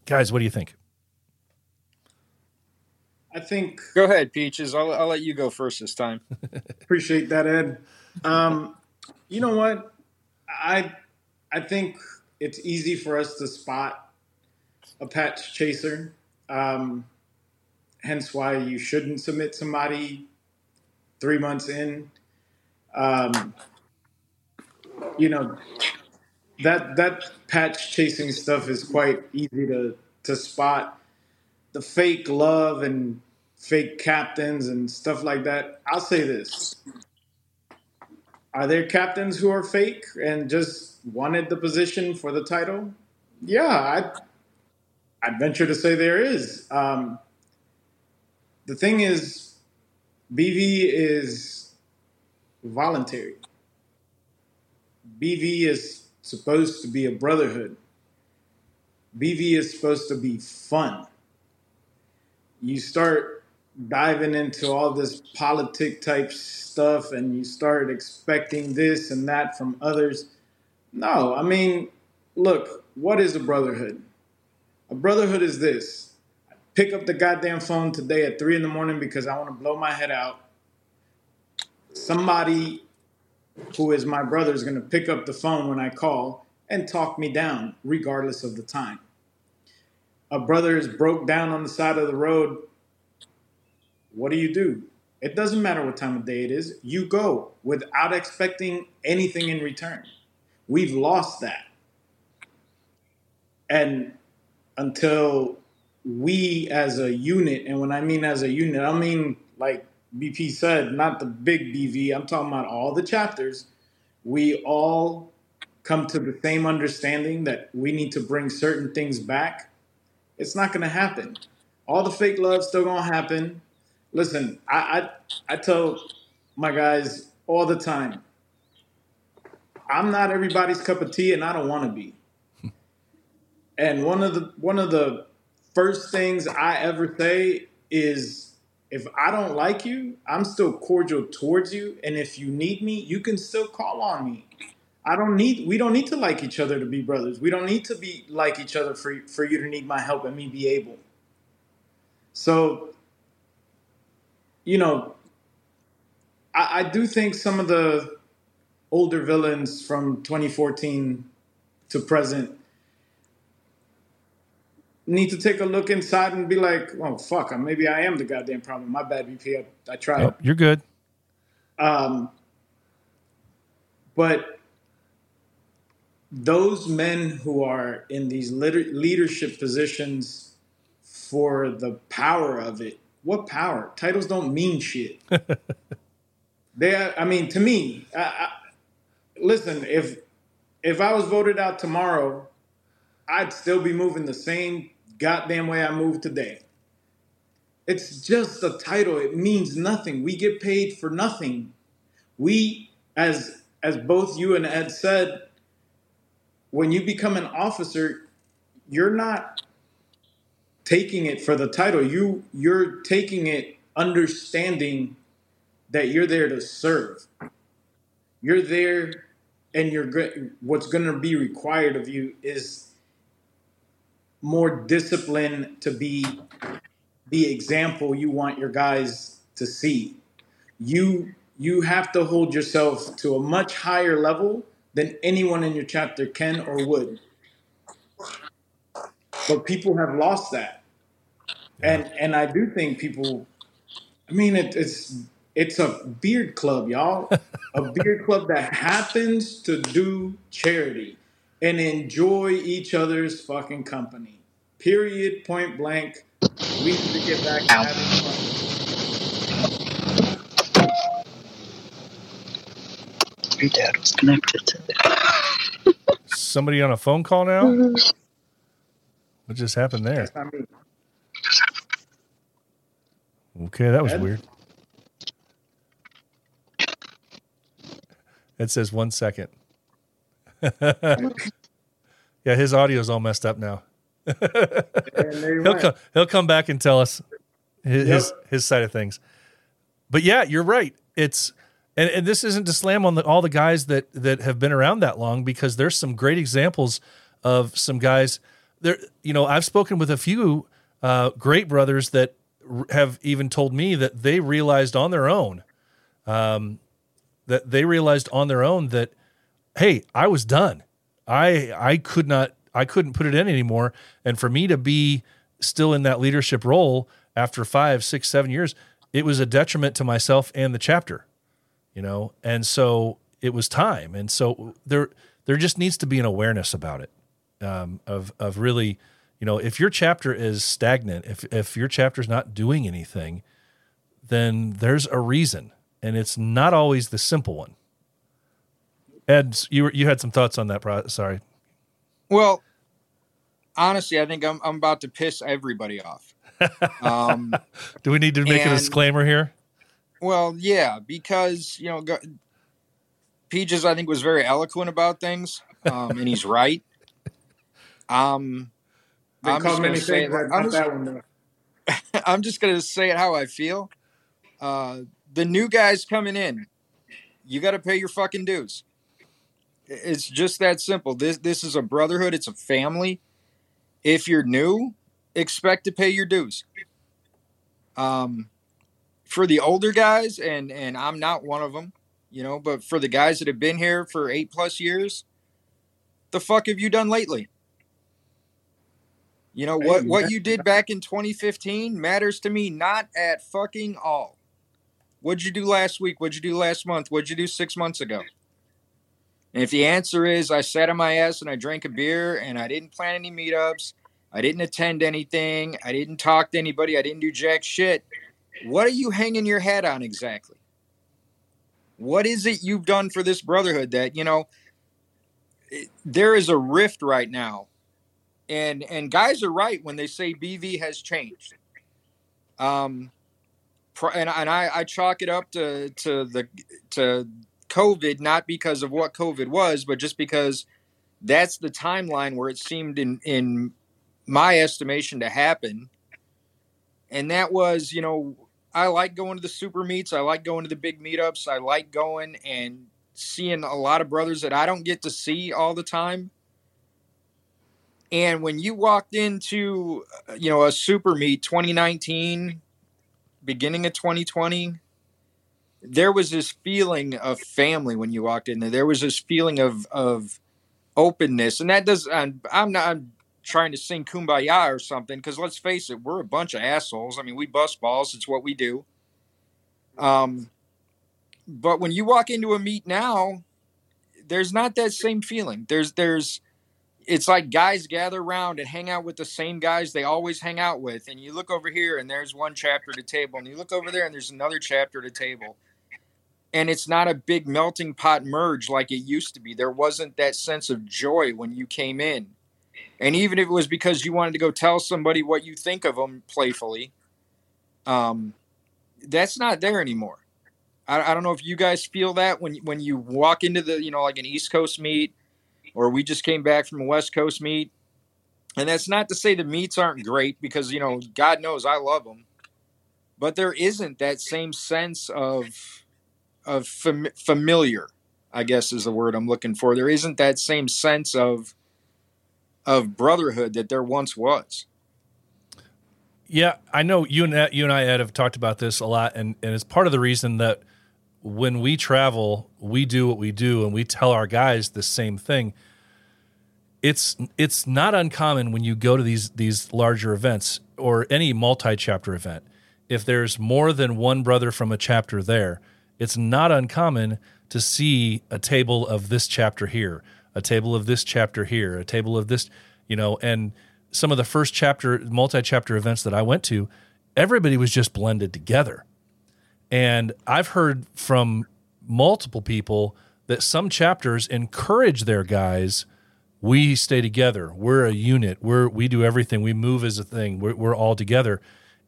Guys, what do you think? I think Go ahead, Peaches. I'll, I'll let you go first this time. appreciate that, Ed. Um, you know what? I I think it's easy for us to spot a patch chaser. Um, hence why you shouldn't submit somebody three months in. Um, you know that that patch chasing stuff is quite easy to to spot. The fake love and fake captains and stuff like that. I'll say this: Are there captains who are fake and just wanted the position for the title? Yeah, I I'd venture to say there is. Um, the thing is, BV is voluntary. BV is supposed to be a brotherhood. BV is supposed to be fun. You start diving into all this politic type stuff and you start expecting this and that from others. No, I mean, look, what is a brotherhood? A brotherhood is this. Pick up the goddamn phone today at three in the morning because I want to blow my head out. Somebody who is my brother is going to pick up the phone when I call and talk me down, regardless of the time. A brother is broke down on the side of the road. What do you do? It doesn't matter what time of day it is. You go without expecting anything in return. We've lost that. And until we as a unit, and when I mean as a unit, I mean like BP said, not the big BV, I'm talking about all the chapters, we all come to the same understanding that we need to bring certain things back, it's not going to happen. All the fake love still going to happen. Listen, I, I I tell my guys all the time, I'm not everybody's cup of tea, and I don't want to be. And one of the one of the first things I ever say is if I don't like you, I'm still cordial towards you. And if you need me, you can still call on me. I don't need we don't need to like each other to be brothers. We don't need to be like each other for for you to need my help and me be able. So you know, I, I do think some of the older villains from 2014 to present need to take a look inside and be like, oh fuck, maybe I am the goddamn problem. My bad, BP. I, I tried. Nope, you're good. Um, but those men who are in these leader- leadership positions for the power of it, what power? Titles don't mean shit. they, are- I mean, to me, I, I, listen, if if I was voted out tomorrow, I'd still be moving the same goddamn way I move today. It's just a title. It means nothing. We get paid for nothing. We, as as both you and Ed said, when you become an officer, you're not taking it for the title. You you're taking it understanding that you're there to serve. You're there and you're what's going to be required of you is more discipline to be the example you want your guys to see. You you have to hold yourself to a much higher level than anyone in your chapter can or would. But people have lost that. And and I do think people I mean it, it's it's a beard club, y'all. a beard club that happens to do charity and enjoy each other's fucking company. Period, point blank. We need to get back to having fun. Your dad was connected to the. Somebody on a phone call now? Mm-hmm. What just happened there? I mean, Okay, that was Ed? weird. It says one second. yeah, his audio's all messed up now. and there you He'll went. come, he'll come back and tell us his, his Yep. his side of things. but yeah, you're right. It's and, and this isn't to slam on the, all the guys that that have been around that long because there's some great examples of some guys there. You know, I've spoken with a few uh, great brothers that r- have even told me that they realized on their own, um, that they realized on their own that, hey, I was done. I I could not I couldn't put it in anymore, and for me to be still in that leadership role after five, six, seven years, it was a detriment to myself and the chapter, you know. And so it was time, and so there there just needs to be an awareness about it, um, of of really, you know, if your chapter is stagnant, if if your chapter is not doing anything, then there's a reason, and it's not always the simple one. Ed, you were, you had some thoughts on that. Pro- sorry. Well, honestly, I think I'm I'm about to piss everybody off. Um, Do we need to make a disclaimer here? well, yeah, because you know, go, Peaches I think was very eloquent about things, um, and he's right. Um, I'm just gonna say things, it. but I'm just, that one though. I'm just gonna say it how I feel. Uh, the new guys coming in, you got to pay your fucking dues. It's just that simple. This this is a brotherhood. It's a family. If you're new, expect to pay your dues. Um, for the older guys, and and I'm not one of them, you know, but for the guys that have been here for eight plus years, the fuck have you done lately? You know what what you did back in 2015 matters to me not at fucking all. What'd you do last week? What'd you do last month? What'd you do six months ago? And if the answer is I sat on my ass and I drank a beer and I didn't plan any meetups, I didn't attend anything, I didn't talk to anybody, I didn't do jack shit, what are you hanging your hat on exactly? What is it you've done for this brotherhood that, you know, it- there is a rift right now. And and guys are right when they say BV has changed. Um and, and I, I chalk it up to to the to COVID, not because of what COVID was, but just because that's the timeline where it seemed in in my estimation to happen. And that was, you know, I like going to the super meets, I like going to the big meetups, I like going and seeing a lot of brothers that I don't get to see all the time. And when you walked into, uh, you know, a super meet 2019, beginning of 2020, there was this feeling of family when you walked in there. There was this feeling of of openness, and that does. I'm, I'm not I'm trying to sing "Kumbaya" or something because let's face it, we're a bunch of assholes. I mean, we bust balls. It's what we do. Um, but when you walk into a meet now, there's not that same feeling. There's there's it's like guys gather around and hang out with the same guys they always hang out with. And you look over here and there's one chapter a table, and you look over there and there's another chapter at a table. And it's not a big melting pot merge like it used to be. There wasn't that sense of joy when you came in. And even if it was because you wanted to go tell somebody what you think of them playfully, um, that's not there anymore. I, I don't know if you guys feel that when when you walk into the you know like an East Coast meet, or we just came back from a West Coast meet. And that's not to say the meets aren't great because you know God knows I love them, but there isn't that same sense of of fam- familiar. I guess is the word I'm looking for. There isn't that same sense of of brotherhood that there once was. Yeah, I know you and you and I Ed have talked about this a lot, and and it's part of the reason that when we travel, we do what we do, and we tell our guys the same thing. It's it's not uncommon when you go to these these larger events or any multi-chapter event. If there's more than one brother from a chapter there, it's not uncommon to see a table of this chapter here, a table of this chapter here, a table of this, you know, and some of the first chapter multi-chapter events that I went to, everybody was just blended together. And I've heard from multiple people that some chapters encourage their guys, we stay together. We're a unit. We're we do everything. We move as a thing. We're, we're all together.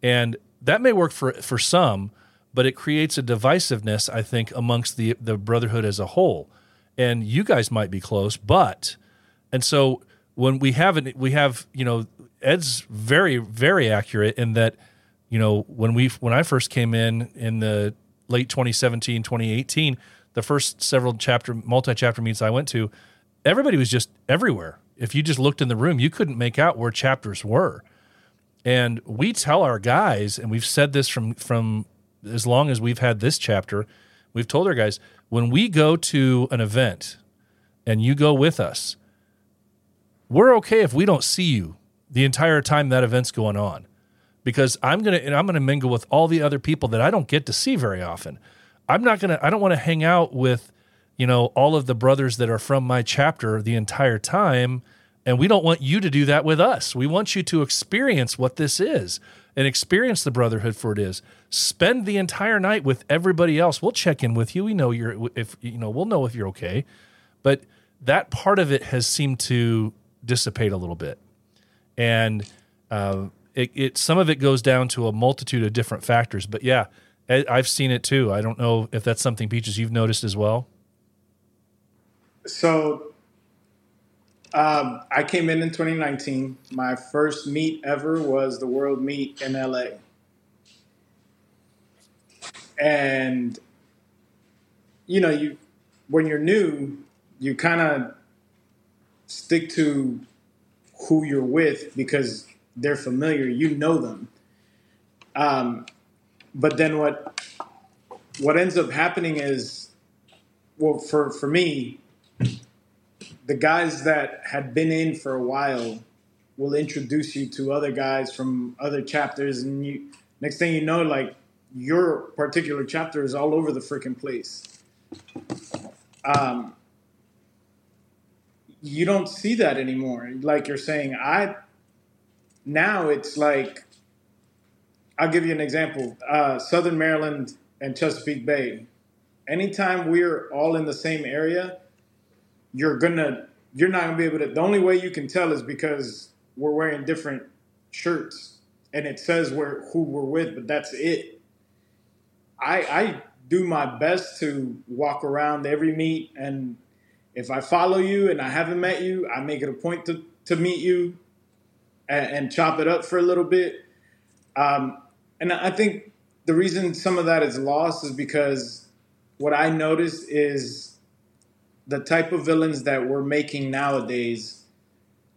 And that may work for for some, but it creates a divisiveness, I think, amongst the the brotherhood as a whole. And you guys might be close, but and so when we have it, we have you know Ed's very very accurate in that you know when we when I first came in in the late 2017, 2018, the first several chapter, multi chapter meets I went to, everybody was just everywhere. If you just looked in the room, you couldn't make out where chapters were. And we tell our guys, and we've said this from from as long as we've had this chapter, we've told our guys when we go to an event and you go with us, we're okay if we don't see you the entire time that event's going on because I'm gonna and I'm gonna mingle with all the other people that I don't get to see very often. I'm not gonna I don't want to hang out with, you know, all of the brothers that are from my chapter the entire time. And we don't want you to do that with us. We want you to experience what this is and experience the brotherhood for it is. Spend the entire night with everybody else. We'll check in with you. We know you're if you know, we'll know if you're okay. But that part of it has seemed to dissipate a little bit. And uh, it, it some of it goes down to a multitude of different factors. But yeah, I've seen it too. I don't know if that's something Peaches you've noticed as well. So um, I came in in 2019. My first meet ever was the World Meet in LA. And you know, you when you're new, you kind of stick to who you're with because they're familiar. You know them. Um, but then what what ends up happening is, well, for for me, the guys that had been in for a while will introduce you to other guys from other chapters, and you next thing you know, like your particular chapter is all over the freaking place. Um, you don't see that anymore. Like you're saying, I now it's like I'll give you an example. Uh, Southern Maryland and Chesapeake Bay. Anytime we're all in the same area, you're gonna you're not gonna be able to. The only way you can tell is because we're wearing different shirts and it says where who we're with, but that's it. I I do my best to walk around every meet and if I follow you and I haven't met you, I make it a point to, to meet you and, and chop it up for a little bit. Um, and I think the reason some of that is lost is because what I notice is the type of villains that we're making nowadays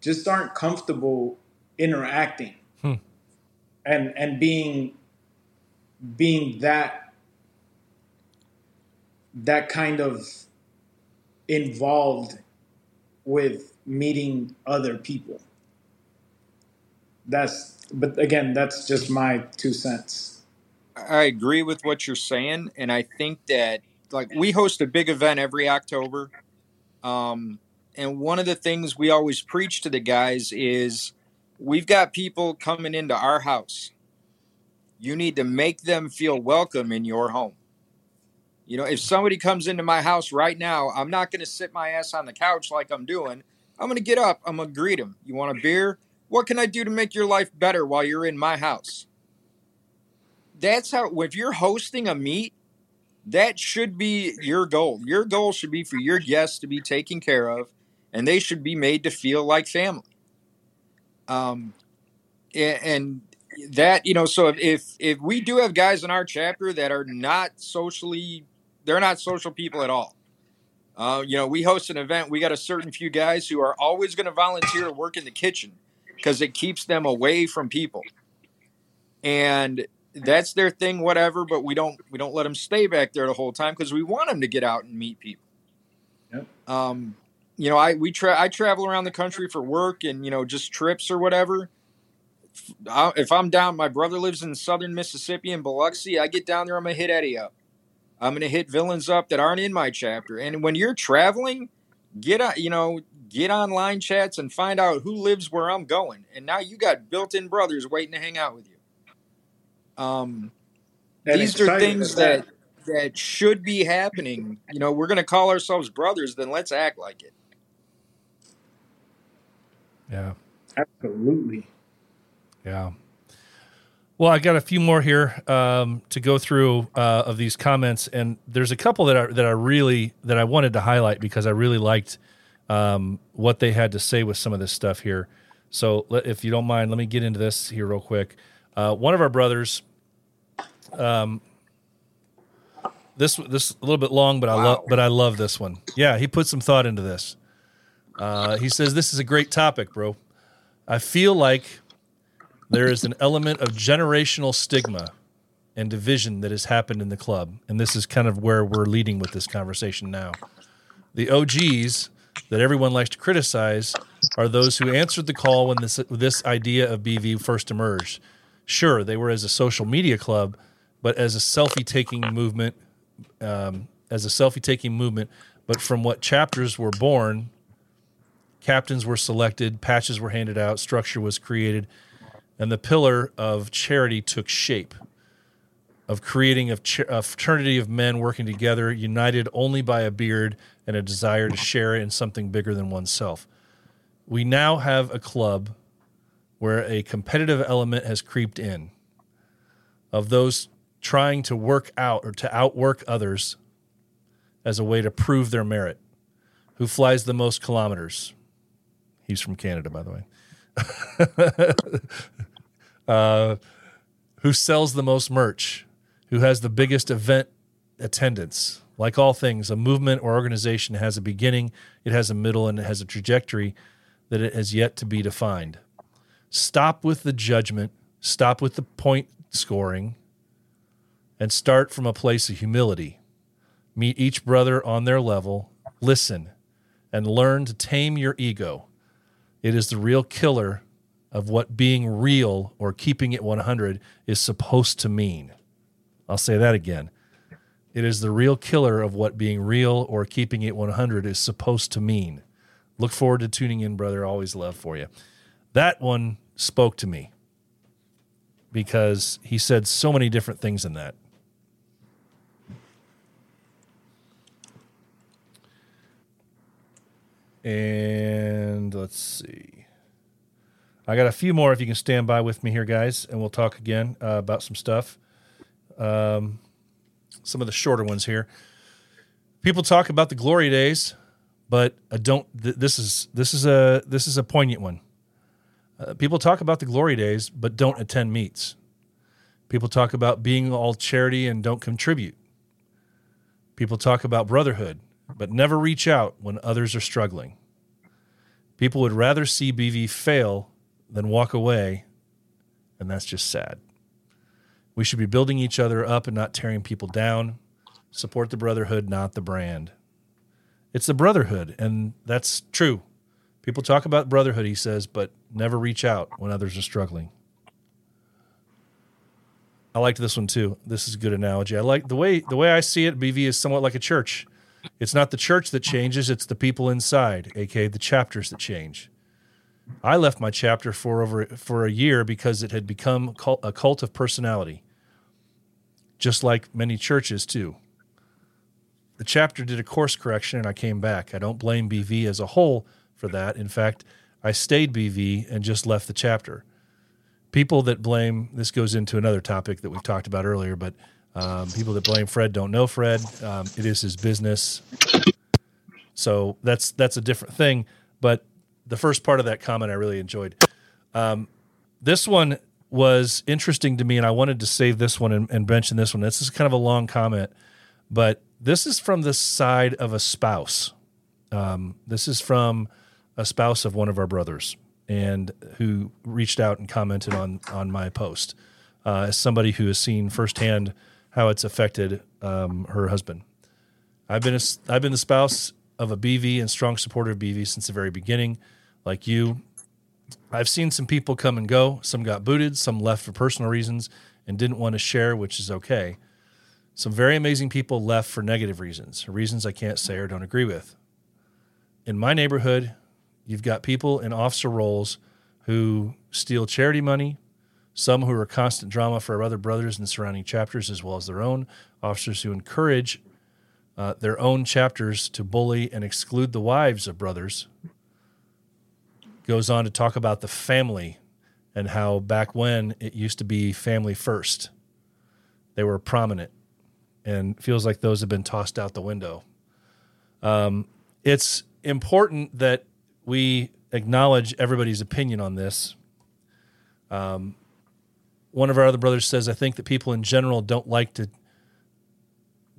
just aren't comfortable interacting Hmm. and and being being that that kind of involved with meeting other people. That's but again, that's just my two cents. I agree with what you're saying, and I think that like we host a big event every October, um, and one of the things we always preach to the guys is we've got people coming into our house. You need to make them feel welcome in your home. You know, if somebody comes into my house right now, I'm not going to sit my ass on the couch like I'm doing. I'm going to get up. I'm going to greet them. You want a beer? What can I do to make your life better while you're in my house? That's how, if you're hosting a meet, that should be your goal. Your goal should be for your guests to be taken care of, and they should be made to feel like family. Um, and that you know, so if if, we do have guys in our chapter that are not socially, they're not social people at all. Uh, you know, we host an event. We got a certain few guys who are always going to volunteer to work in the kitchen because it keeps them away from people, and that's their thing. Whatever, but we don't we don't let them stay back there the whole time because we want them to get out and meet people. Yep. Um, you know, I we tra- I travel around the country for work and you know just trips or whatever. I- If I'm down, my brother lives in southern Mississippi in Biloxi. I get down there, I'm gonna hit Eddie up. I'm gonna hit villains up that aren't in my chapter. And when you're traveling, get on, you know, get online chats and find out who lives where I'm going. And now you got built-in brothers waiting to hang out with you. Um, And these are things at that that should be happening. You know, we're gonna call ourselves brothers, then let's act like it. Yeah. absolutely. Yeah. Well, I got a few more here um, to go through uh, of these comments, and there's a couple that are that I really that I wanted to highlight because I really liked um, what they had to say with some of this stuff here. So, let, if you don't mind, let me get into this here real quick. Uh, one of our brothers, um, this this a little bit long, but I love but I love this one. Yeah, he put some thought into this. Uh, he says this is a great topic, bro. I feel like there is an element of generational stigma and division that has happened in the club, and this is kind of where we're leading with this conversation now. The OGs that everyone likes to criticize are those who answered the call when this this idea of BV first emerged. Sure, they were as a social media club, but as a selfie taking movement, um, as a selfie taking movement. But from what chapters were born, captains were selected, patches were handed out, structure was created, and the pillar of charity took shape. Of creating a, ch- a fraternity of men working together, united only by a beard and a desire to share in something bigger than oneself. We now have a club where a competitive element has creeped in of those trying to work out or to outwork others as a way to prove their merit. Who flies the most kilometers? He's from Canada, by the way. uh, who sells the most merch? Who has the biggest event attendance? Like all things, a movement or organization has a beginning, it has a middle, and it has a trajectory that it has yet to be defined. Stop with the judgment, stop with the point scoring, and start from a place of humility. Meet each brother on their level, listen, and learn to tame your ego. It is the real killer of what being real or keeping it 100 is supposed to mean. I'll say that again. It is the real killer of what being real or keeping it 100 is supposed to mean. Look forward to tuning in, brother. Always love for you. That one spoke to me because he said so many different things in that. And let's see. I got a few more if you can stand by with me here, guys, and we'll talk again uh, about some stuff. Um, some of the shorter ones here. People talk about the glory days, but I don't. Th- this is this is a this is a poignant one. Uh, people talk about the glory days, but don't attend meets. People talk about being all charity and don't contribute. People talk about brotherhood, but never reach out when others are struggling. People would rather see BV fail than walk away, and that's just sad. We should be building each other up and not tearing people down. Support the brotherhood, not the brand. It's the brotherhood, and that's true. People talk about brotherhood, he says, but never reach out when others are struggling. I liked this one too. This is a good analogy. I like the way the way I see it. BV is somewhat like a church. It's not the church that changes; it's the people inside, aka the chapters that change. I left my chapter for over for a year because it had become a cult of personality, just like many churches too. The chapter did a course correction, and I came back. I don't blame BV as a whole for that. In fact, I stayed BV and just left the chapter. People that blame this goes into another topic that we've talked about earlier, but um, people that blame Fred don't know Fred. Um, it is his business, so that's that's a different thing. But the first part of that comment I really enjoyed. Um, this one was interesting to me, and I wanted to save this one and, and mention this one. This is kind of a long comment, but this is from the side of a spouse. Um, this is from a spouse of one of our brothers, and who reached out and commented on on my post uh, as somebody who has seen firsthand how it's affected um, her husband. I've been a, I've been the spouse of a BV and strong supporter of BV since the very beginning. Like you, I've seen some people come and go. Some got booted, some left for personal reasons and didn't want to share, which is okay. Some very amazing people left for negative reasons, reasons I can't say or don't agree with. In my neighborhood, you've got people in officer roles who steal charity money, some who are constant drama for our other brothers in surrounding chapters as well as their own, officers who encourage uh, their own chapters to bully and exclude the wives of brothers. Goes on to talk about the family and how back when it used to be family first, they were prominent and feels like those have been tossed out the window. Um, it's important that we acknowledge everybody's opinion on this. Um, one of our other brothers says, I think that people in general don't like to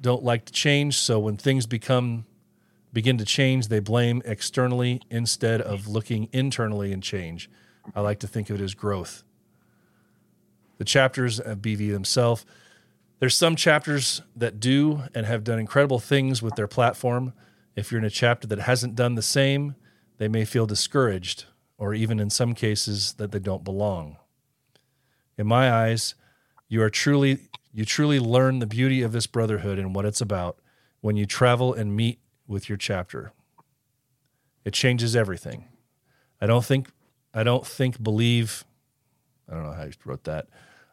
don't like to change, so when things become begin to change, they blame externally instead of looking internally and change. I like to think of it as growth. The chapters of BV themselves, there's some chapters that do and have done incredible things with their platform. If you're in a chapter that hasn't done the same, they may feel discouraged or even in some cases that they don't belong. In my eyes, you are truly you truly learn the beauty of this brotherhood and what it's about when you travel and meet with your chapter. It changes everything. I don't think I don't think believe I don't know how you wrote that.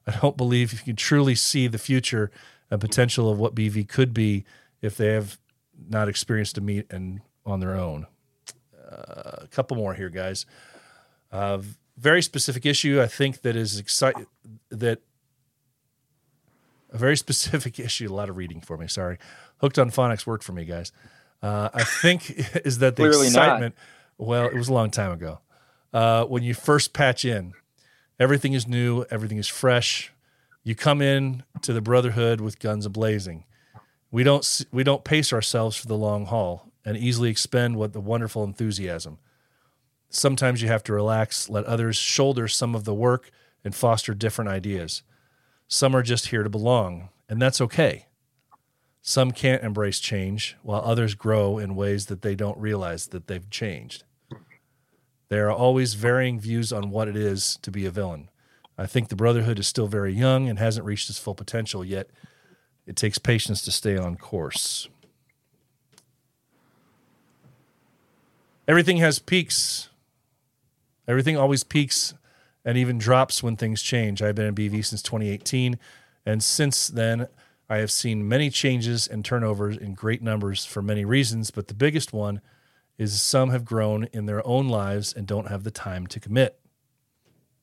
I don't believe you can truly see the future and potential of what BV could be if they have not experienced a meet and on their own. Uh, a couple more here, guys. Uh, very specific issue. I think that is exciting. That a very specific issue. A lot of reading for me. Sorry. Hooked on phonics worked for me, guys. Uh, I think is that the Clearly not. excitement. Well, it was a long time ago. Uh, when you first patch in, everything is new, everything is fresh. You come in to the brotherhood with guns ablazing. We don't we don't pace ourselves for the long haul and easily expend what the wonderful enthusiasm. Sometimes you have to relax, let others shoulder some of the work and foster different ideas. Some are just here to belong, and that's okay. Some can't embrace change, while others grow in ways that they don't realize that they've changed. There are always varying views on what it is to be a villain. I think the Brotherhood is still very young and hasn't reached its full potential yet. It takes patience to stay on course. Everything has peaks. Everything always peaks and even drops when things change. I've been in BV since 2018, and since then, I have seen many changes and turnovers in great numbers for many reasons, but the biggest one is some have grown in their own lives and don't have the time to commit.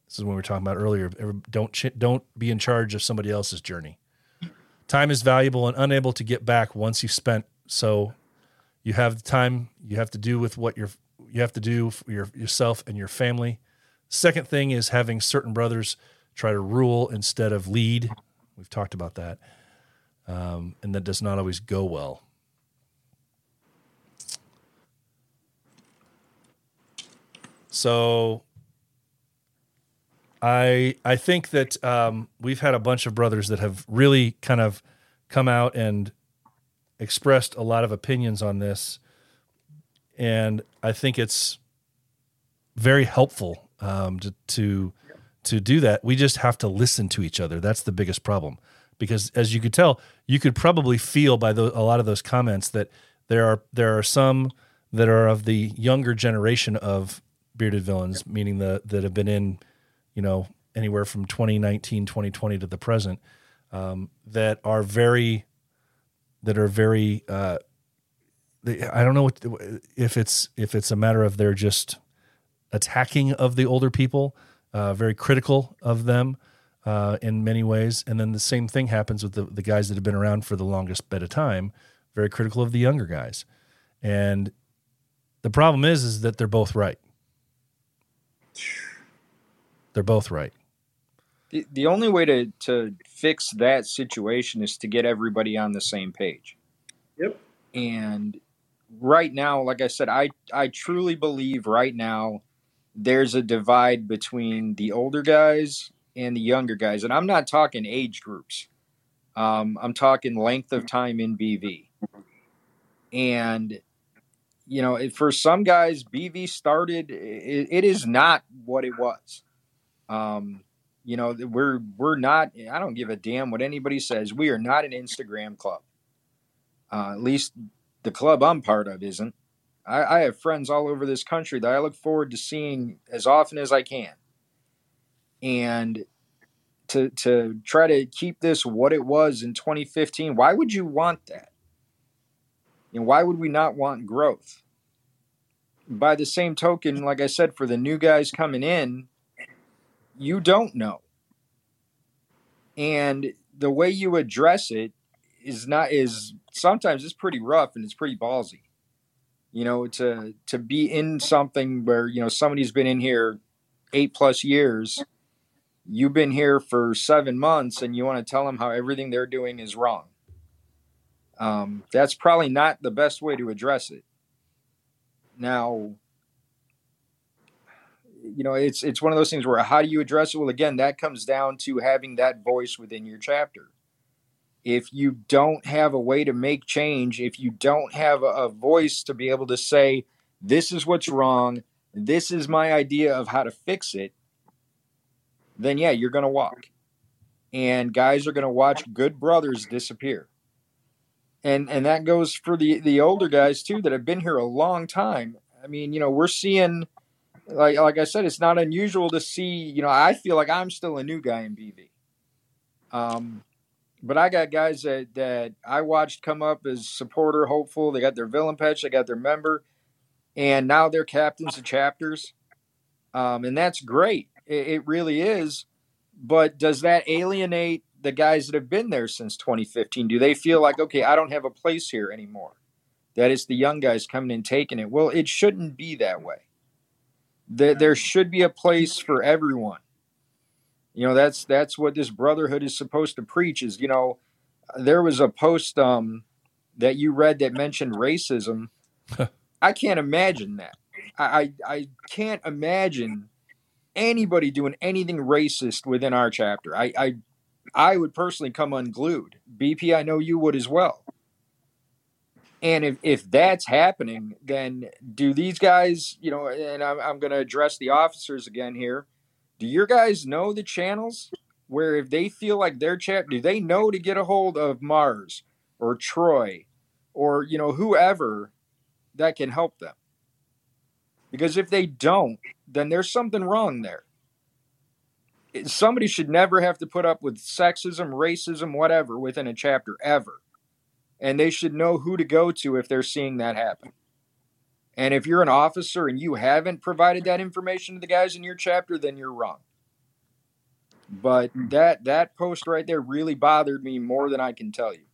This is what we were talking about earlier. Don't don't be in charge of somebody else's journey. Time is valuable and unable to get back once you've spent. So you have the time you have to do with what you're you have to do for your, yourself and your family. Second thing is having certain brothers try to rule instead of lead. We've talked about that, um, and that does not always go well. So I I think that um, we've had a bunch of brothers that have really kind of come out and expressed a lot of opinions on this, and I think it's very helpful um, to, to to do that. We just have to listen to each other. That's the biggest problem because, as you could tell, you could probably feel by tho- a lot of those comments that there are there are some that are of the younger generation of bearded villains, meaning the that have been in, you know, anywhere from 2019, 2020 to the present, um, that are very that are very. Uh, they, I don't know what if it's if it's a matter of they're just attacking of the older people, uh, very critical of them uh, in many ways, and then the same thing happens with the the guys that have been around for the longest bit of time, very critical of the younger guys, and the problem is is that they're both right. They're both right. The, the only way to, to fix that situation is to get everybody on the same page. Yep. And right now, like I said, I, I truly believe right now there's a divide between the older guys and the younger guys. And I'm not talking age groups, um, I'm talking length of time in BV. And, you know, for some guys, BV started, it, it is not what it was. Um, you know, we're we're not. I don't give a damn what anybody says. We are not an Instagram club. Uh, at least the club I'm part of isn't. I, I have friends all over this country that I look forward to seeing as often as I can. And to to try to keep this what it was in 2015, why would you want that? And why would we not want growth? By the same token, like I said, for the new guys coming in, you don't know. And the way you address it is not is sometimes it's pretty rough and it's pretty ballsy. You know, to to be in something where, you know, somebody's been in here eight plus years, you've been here for seven months and you want to tell them how everything they're doing is wrong. Um, that's probably not the best way to address it. Now, you know, it's it's one of those things where how do you address it? Well, again, that comes down to having that voice within your chapter. If you don't have a way to make change, if you don't have a, a voice to be able to say, "This is what's wrong," this is my idea of how to fix it, then yeah, you're going to walk. And guys are going to watch good brothers disappear. And and that goes for the the older guys too that have been here a long time. I mean, you know, we're seeing like like I said, it's not unusual to see, you know, I feel like I'm still a new guy in BV. Um but I got guys that, that I watched come up as supporter, hopeful. They got their villain patch, they got their member, and now they're captains of chapters. Um, and that's great. It, it really is. But does that alienate the guys that have been there since 2015? Do they feel like, okay, I don't have a place here anymore? That it's the young guys coming and taking it. Well, it shouldn't be that way. There, there should be a place for everyone. You know, that's that's what this brotherhood is supposed to preach. Is you know, there was a post um, that you read that mentioned racism. I can't imagine that. I, I I can't imagine anybody doing anything racist within our chapter. I, I I would personally come unglued. BP, I know you would as well. And if, if that's happening, then do these guys, you know, and I'm, I'm going to address the officers again here. Do your guys know the channels where if they feel like their chat, do they know to get a hold of Mars or Troy or, you know, whoever that can help them? Because if they don't, then there's something wrong there. Somebody should never have to put up with sexism, racism, whatever within a chapter ever. And they should know who to go to if they're seeing that happen. And if you're an officer and you haven't provided that information to the guys in your chapter, then you're wrong. But that that post right there really bothered me more than I can tell you.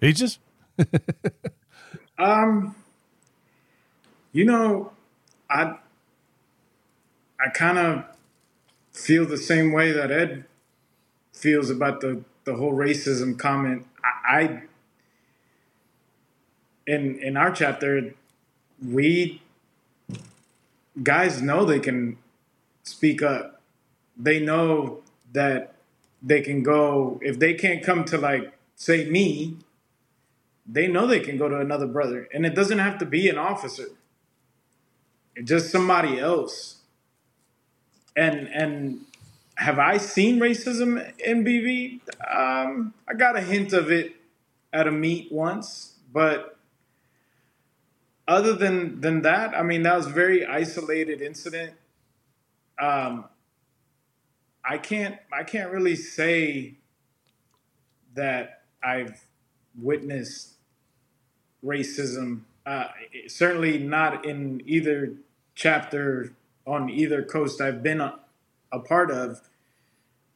Peaches? Um, you know, I I kind of feel the same way that Ed feels about the the whole racism comment. I, I in in our chapter, we guys know they can speak up. They know that they can go if they can't come to like say me they know they can go to another brother, and it doesn't have to be an officer. It's just somebody else. And and have I seen racism in BV? Um, I got a hint of it at a meet once, but other than than that, I mean, that was very isolated incident. Um, I can't I can't really say that I've witnessed racism. Uh, certainly not in either chapter on either coast I've been a, a part of.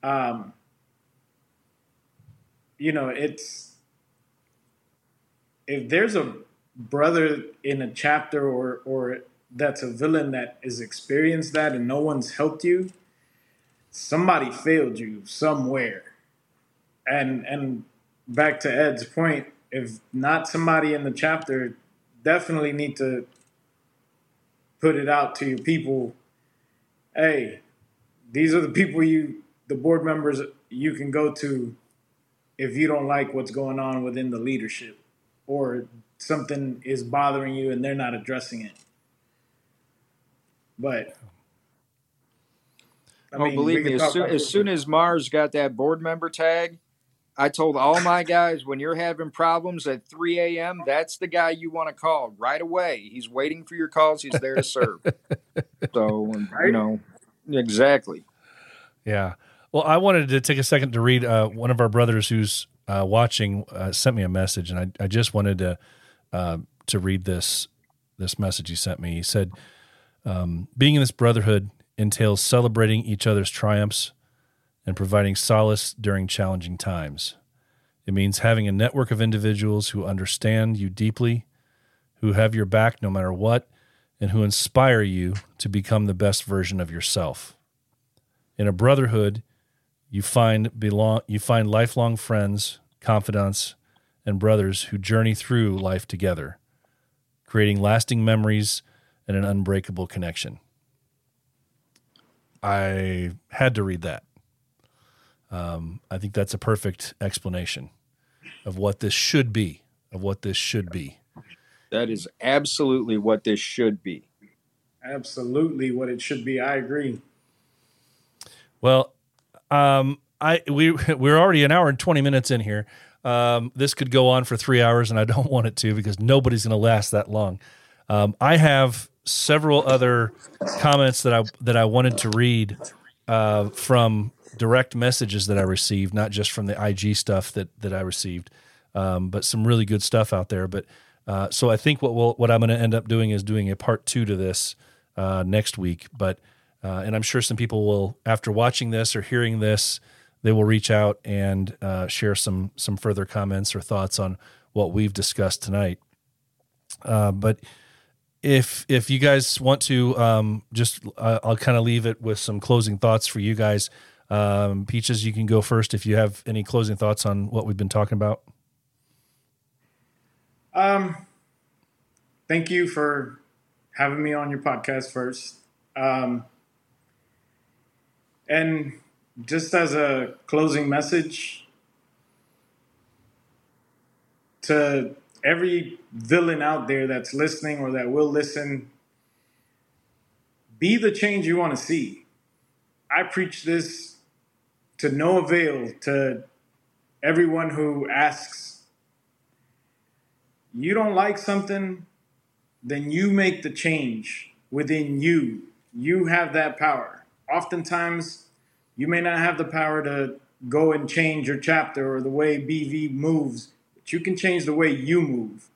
Um, you know, it's if there's a brother in a chapter or or that's a villain that has experienced that and no one's helped you, somebody failed you somewhere. And and back to Ed's point, if not somebody in the chapter, definitely need to put it out to your people. Hey, these are the people you, the board members you can go to if you don't like what's going on within the leadership or something is bothering you and they're not addressing it. But I oh, mean, believe me, as soon, as soon as Mars got that board member tag, I told all my guys when you're having problems at 3 a.m., that's the guy you want to call right away. He's waiting for your calls. He's there to serve. so, you know, exactly. Yeah. Well, I wanted to take a second to read uh, one of our brothers who's uh, watching uh, sent me a message, and I, I just wanted to uh, to read this this message he sent me. He said, um, "Being in this brotherhood entails celebrating each other's triumphs and providing solace during challenging times. It means having a network of individuals who understand you deeply, who have your back no matter what, and who inspire you to become the best version of yourself. In a brotherhood, you find belong you find lifelong friends, confidants, and brothers who journey through life together, creating lasting memories and an unbreakable connection. I had to read that. Um, I think that's a perfect explanation of what this should be, of what this should be. That is absolutely what this should be. Absolutely what it should be. I agree. Well, um, I we we're already an hour and twenty minutes in here. Um, this could go on for three hours, and I don't want it to because nobody's going to last that long. Um, I have several other comments that I that I wanted to read uh, from direct messages that I received, not just from the IG stuff that that I received, um, but some really good stuff out there. But uh, so I think what we'll, what I'm going to end up doing is doing a part two to this uh, next week. But uh, and I'm sure some people will, after watching this or hearing this, they will reach out and uh, share some some further comments or thoughts on what we've discussed tonight. Uh, but if if you guys want to, um, just uh, I'll kind of leave it with some closing thoughts for you guys. Um, Peaches, you can go first if you have any closing thoughts on what we've been talking about. Um, thank you for having me on your podcast first. Um, and just as a closing message to every villain out there that's listening or that will listen, be the change you want to see. I preach this to no avail to everyone who asks, you don't like something, then you make the change within you. You have that power. Oftentimes, you may not have the power to go and change your chapter or the way BV moves, but you can change the way you move.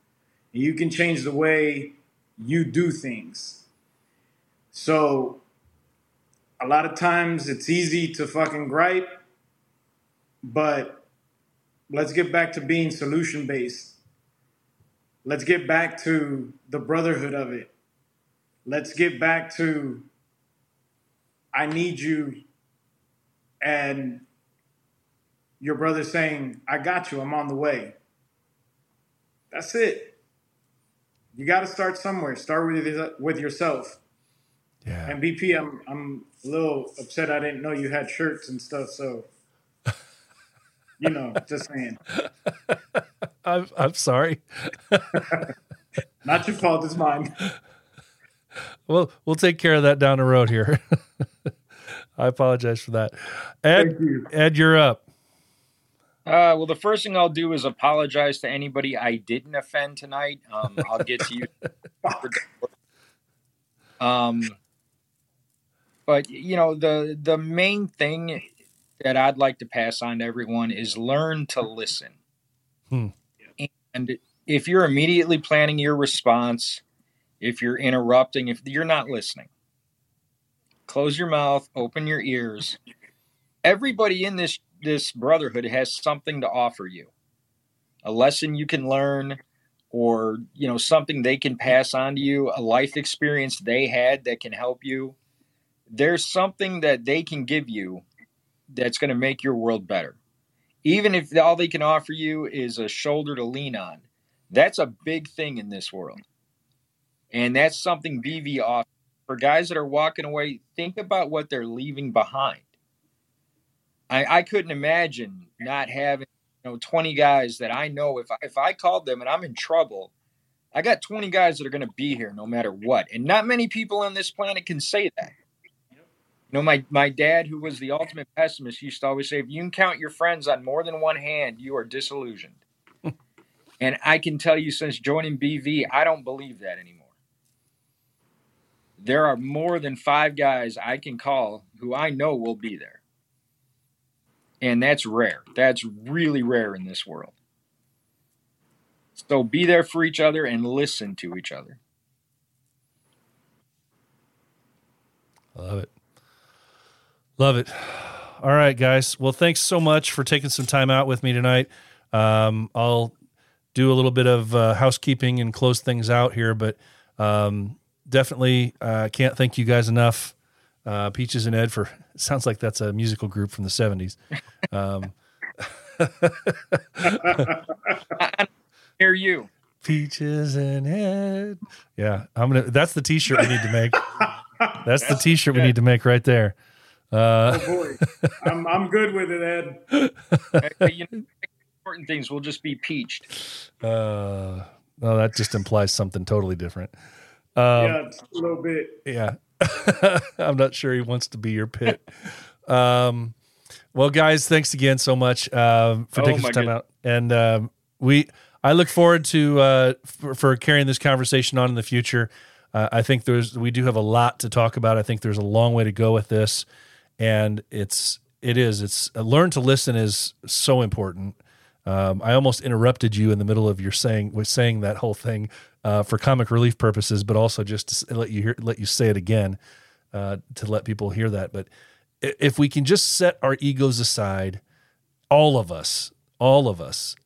And you can change the way you do things. So, a lot of times it's easy to fucking gripe, but let's get back to being solution based. Let's get back to the brotherhood of it. Let's get back to I need you and your brother saying, I got you, I'm on the way. That's it. You got to start somewhere. Start with with yourself. Yeah. And BP, I'm I'm a little upset I didn't know you had shirts and stuff. So, you know, just saying. I'm I'm sorry. Not your fault. It's mine. Well, we'll take care of that down the road here. I apologize for that. Ed, Thank you. Ed, you're up. Uh, well, the first thing I'll do is apologize to anybody I didn't offend tonight. Um, I'll get to you. um, but you know the the main thing that I'd like to pass on to everyone is learn to listen. Hmm. And if you're immediately planning your response, if you're interrupting, if you're not listening, close your mouth, open your ears. Everybody in this this brotherhood has something to offer you. A lesson you can learn or, you know, something they can pass on to you, a life experience they had that can help you. There's something that they can give you that's going to make your world better. Even if all they can offer you is a shoulder to lean on. That's a big thing in this world. And that's something BV offers for guys that are walking away, think about what they're leaving behind. I, I couldn't imagine not having you know 20 guys that I know if I, if I called them and I'm in trouble, I got 20 guys that are going to be here no matter what. And not many people on this planet can say that. You know, my, my dad, who was the ultimate pessimist, used to always say, if you can count your friends on more than one hand, you are disillusioned. and I can tell you, since joining BV, I don't believe that anymore there are more than five guys I can call who I know will be there. And that's rare. That's really rare in this world. So be there for each other and listen to each other. I love it. Love it. All right, guys. Well, thanks so much for taking some time out with me tonight. Um, I'll do a little bit of uh, housekeeping and close things out here, but um, definitely uh, can't thank you guys enough Uh, Peaches and Ed for sounds like that's a musical group from the seventies. Um, Hear you. Peaches and Ed. Yeah, I'm gonna. That's the T-shirt we need to make. That's the T-shirt we need to make right there. Uh, Oh boy, I'm I'm good with it, Ed. You know, important things will just be peached. uh, well, that just implies something totally different. Um, yeah, a little bit. Yeah. I'm not sure he wants to be your pit. um, well, guys, thanks again so much um, for Oh, taking some time goodness. out. And um, we, I look forward to uh, for, for carrying this conversation on in the future. Uh, I think there's we do have a lot to talk about. I think there's a long way to go with this, and it's it is it's uh, learn to listen is so important. Um, I almost interrupted you in the middle of your saying was saying that whole thing uh, for comic relief purposes, but also just to let you hear let you say it again uh, to let people hear that. But if we can just set our egos aside, all of us, all of us,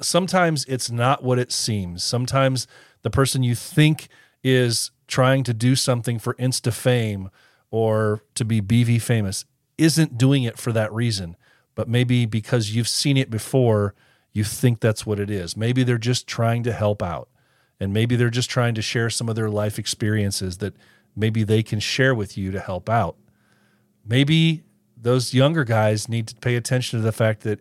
sometimes it's not what it seems. Sometimes the person you think is trying to do something for insta fame or to be BV famous isn't doing it for that reason, but maybe because you've seen it before, you think that's what it is. Maybe they're just trying to help out. And maybe they're just trying to share some of their life experiences that maybe they can share with you to help out. Maybe those younger guys need to pay attention to the fact that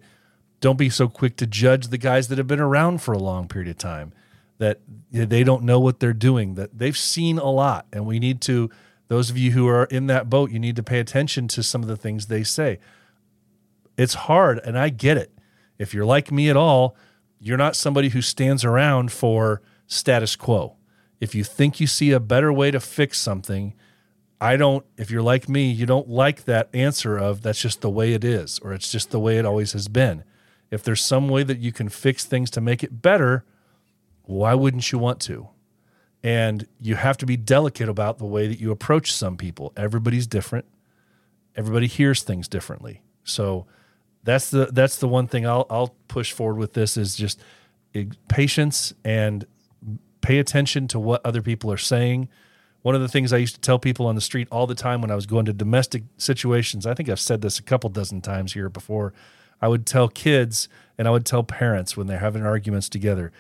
don't be so quick to judge the guys that have been around for a long period of time that they don't know what they're doing that they've seen a lot. And we need to those of you who are in that boat you need to pay attention to some of the things they say. It's hard and i get it. If you're like me at all you're not somebody who stands around for status quo if you think you see a better way to fix something I don't, if you're like me, you don't like that answer of that's just the way it is, or it's just the way it always has been. If there's some way that you can fix things to make it better, why wouldn't you want to? And you have to be delicate about the way that you approach some people. Everybody's different. Everybody hears things differently. So that's the that's the one thing I'll I'll push forward with this is just eh, patience and pay attention to what other people are saying. One of the things I used to tell people on the street all the time when I was going to domestic situations, I think I've said this a couple dozen times here before. I would tell kids and I would tell parents when they're having arguments together,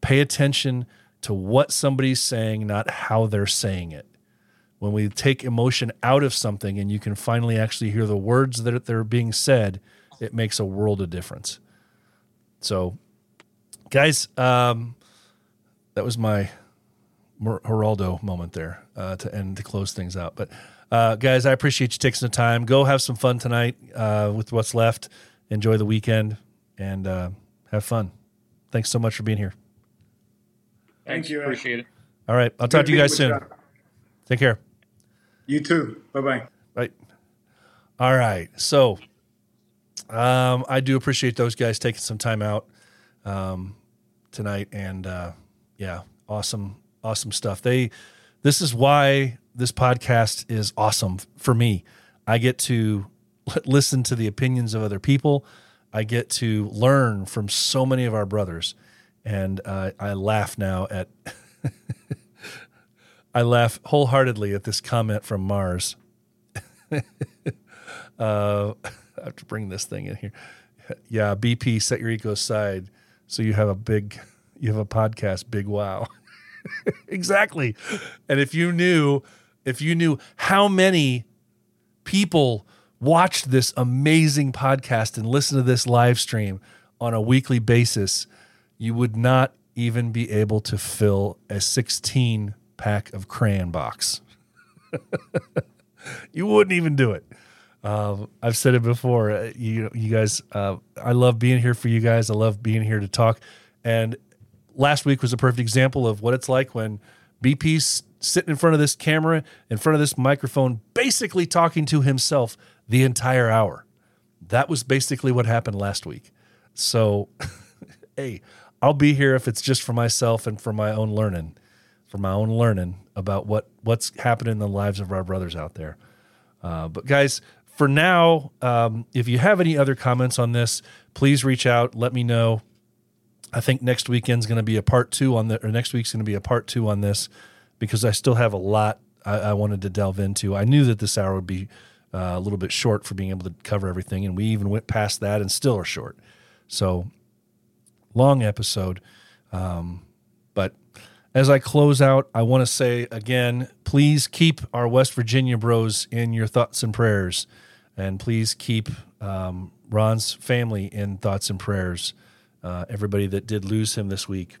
pay attention to what somebody's saying, not how they're saying it. When we take emotion out of something and you can finally actually hear the words that they're being said, it makes a world of difference. So, guys, um, that was my Mer- Geraldo moment there uh, to end to close things out. But uh, guys, I appreciate you taking the time. Go have some fun tonight uh, with what's left. Enjoy the weekend and uh, have fun. Thanks so much for being here. Thank you, Appreciate it. All right, I'll talk to you guys soon. you. Take care. You too. Bye bye. Right. All right. So um, I do appreciate those guys taking some time out um, tonight. And uh, yeah, awesome, awesome stuff. They, this is why this podcast is awesome for me. I get to listen to the opinions of other people. I get to learn from so many of our brothers. And uh, I laugh now at, I laugh wholeheartedly at this comment from Mars. Uh, I have to bring this thing in here. Yeah, BP, set your ego aside so you have a big, you have a podcast, big wow. exactly. And if you knew, if you knew how many people watched this amazing podcast and listen to this live stream on a weekly basis, you would not even be able to fill a 16 pack of crayon box. you wouldn't even do it. Um, I've said it before. uh, You you guys, uh, I love being here for you guys. I love being here to talk. And last week was a perfect example of what it's like when BP's sitting in front of this camera, in front of this microphone, basically talking to himself the entire hour. That was basically what happened last week. So, hey, I'll be here if it's just for myself and for my own learning, for my own learning about what what's happening in the lives of our brothers out there. Uh, but guys, for now, um, if you have any other comments on this, please reach out. Let me know. I think next weekend's going to be a part two on the, or next week's going to be a part two on this because I still have a lot I, I wanted to delve into. I knew that this hour would be uh, a little bit short for being able to cover everything, and we even went past that and still are short. So long episode. Um, but as I close out, I want to say again, please keep our West Virginia bros in your thoughts and prayers, and please keep um, Ron's family in thoughts and prayers. Uh, everybody that did lose him this week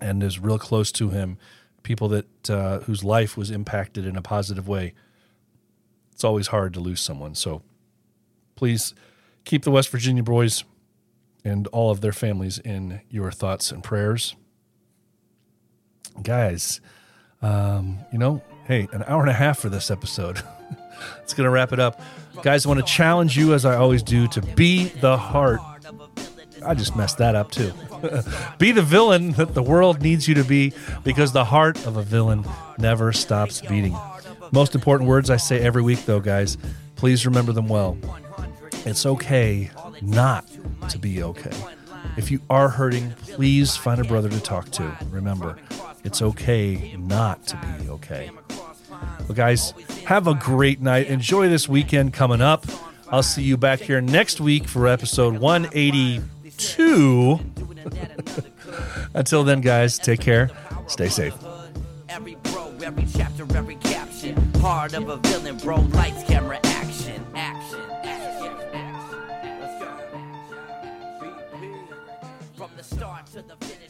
and is real close to him, people that uh, whose life was impacted in a positive way. It's always hard to lose someone, so please keep the West Virginia boys and all of their families in your thoughts and prayers. Guys, um, you know, hey, an hour and a half for this episode. it's to wrap it up. Guys, I want to challenge you, as I always do, to be the heart. I just messed that up too. be the villain that the world needs you to be because the heart of a villain never stops beating. Most important words I say every week, though, guys. Please remember them well. It's okay not to be okay. If you are hurting, please find a brother to talk to. Remember, it's okay not to be okay. Well, guys, have a great night. Enjoy this weekend coming up. I'll see you back here next week for episode 182. Until then, guys, take care. Stay safe. Every bro, every chapter, every caption. Heart of a villain, bro. Lights, camera, action, action. From the start to the finish,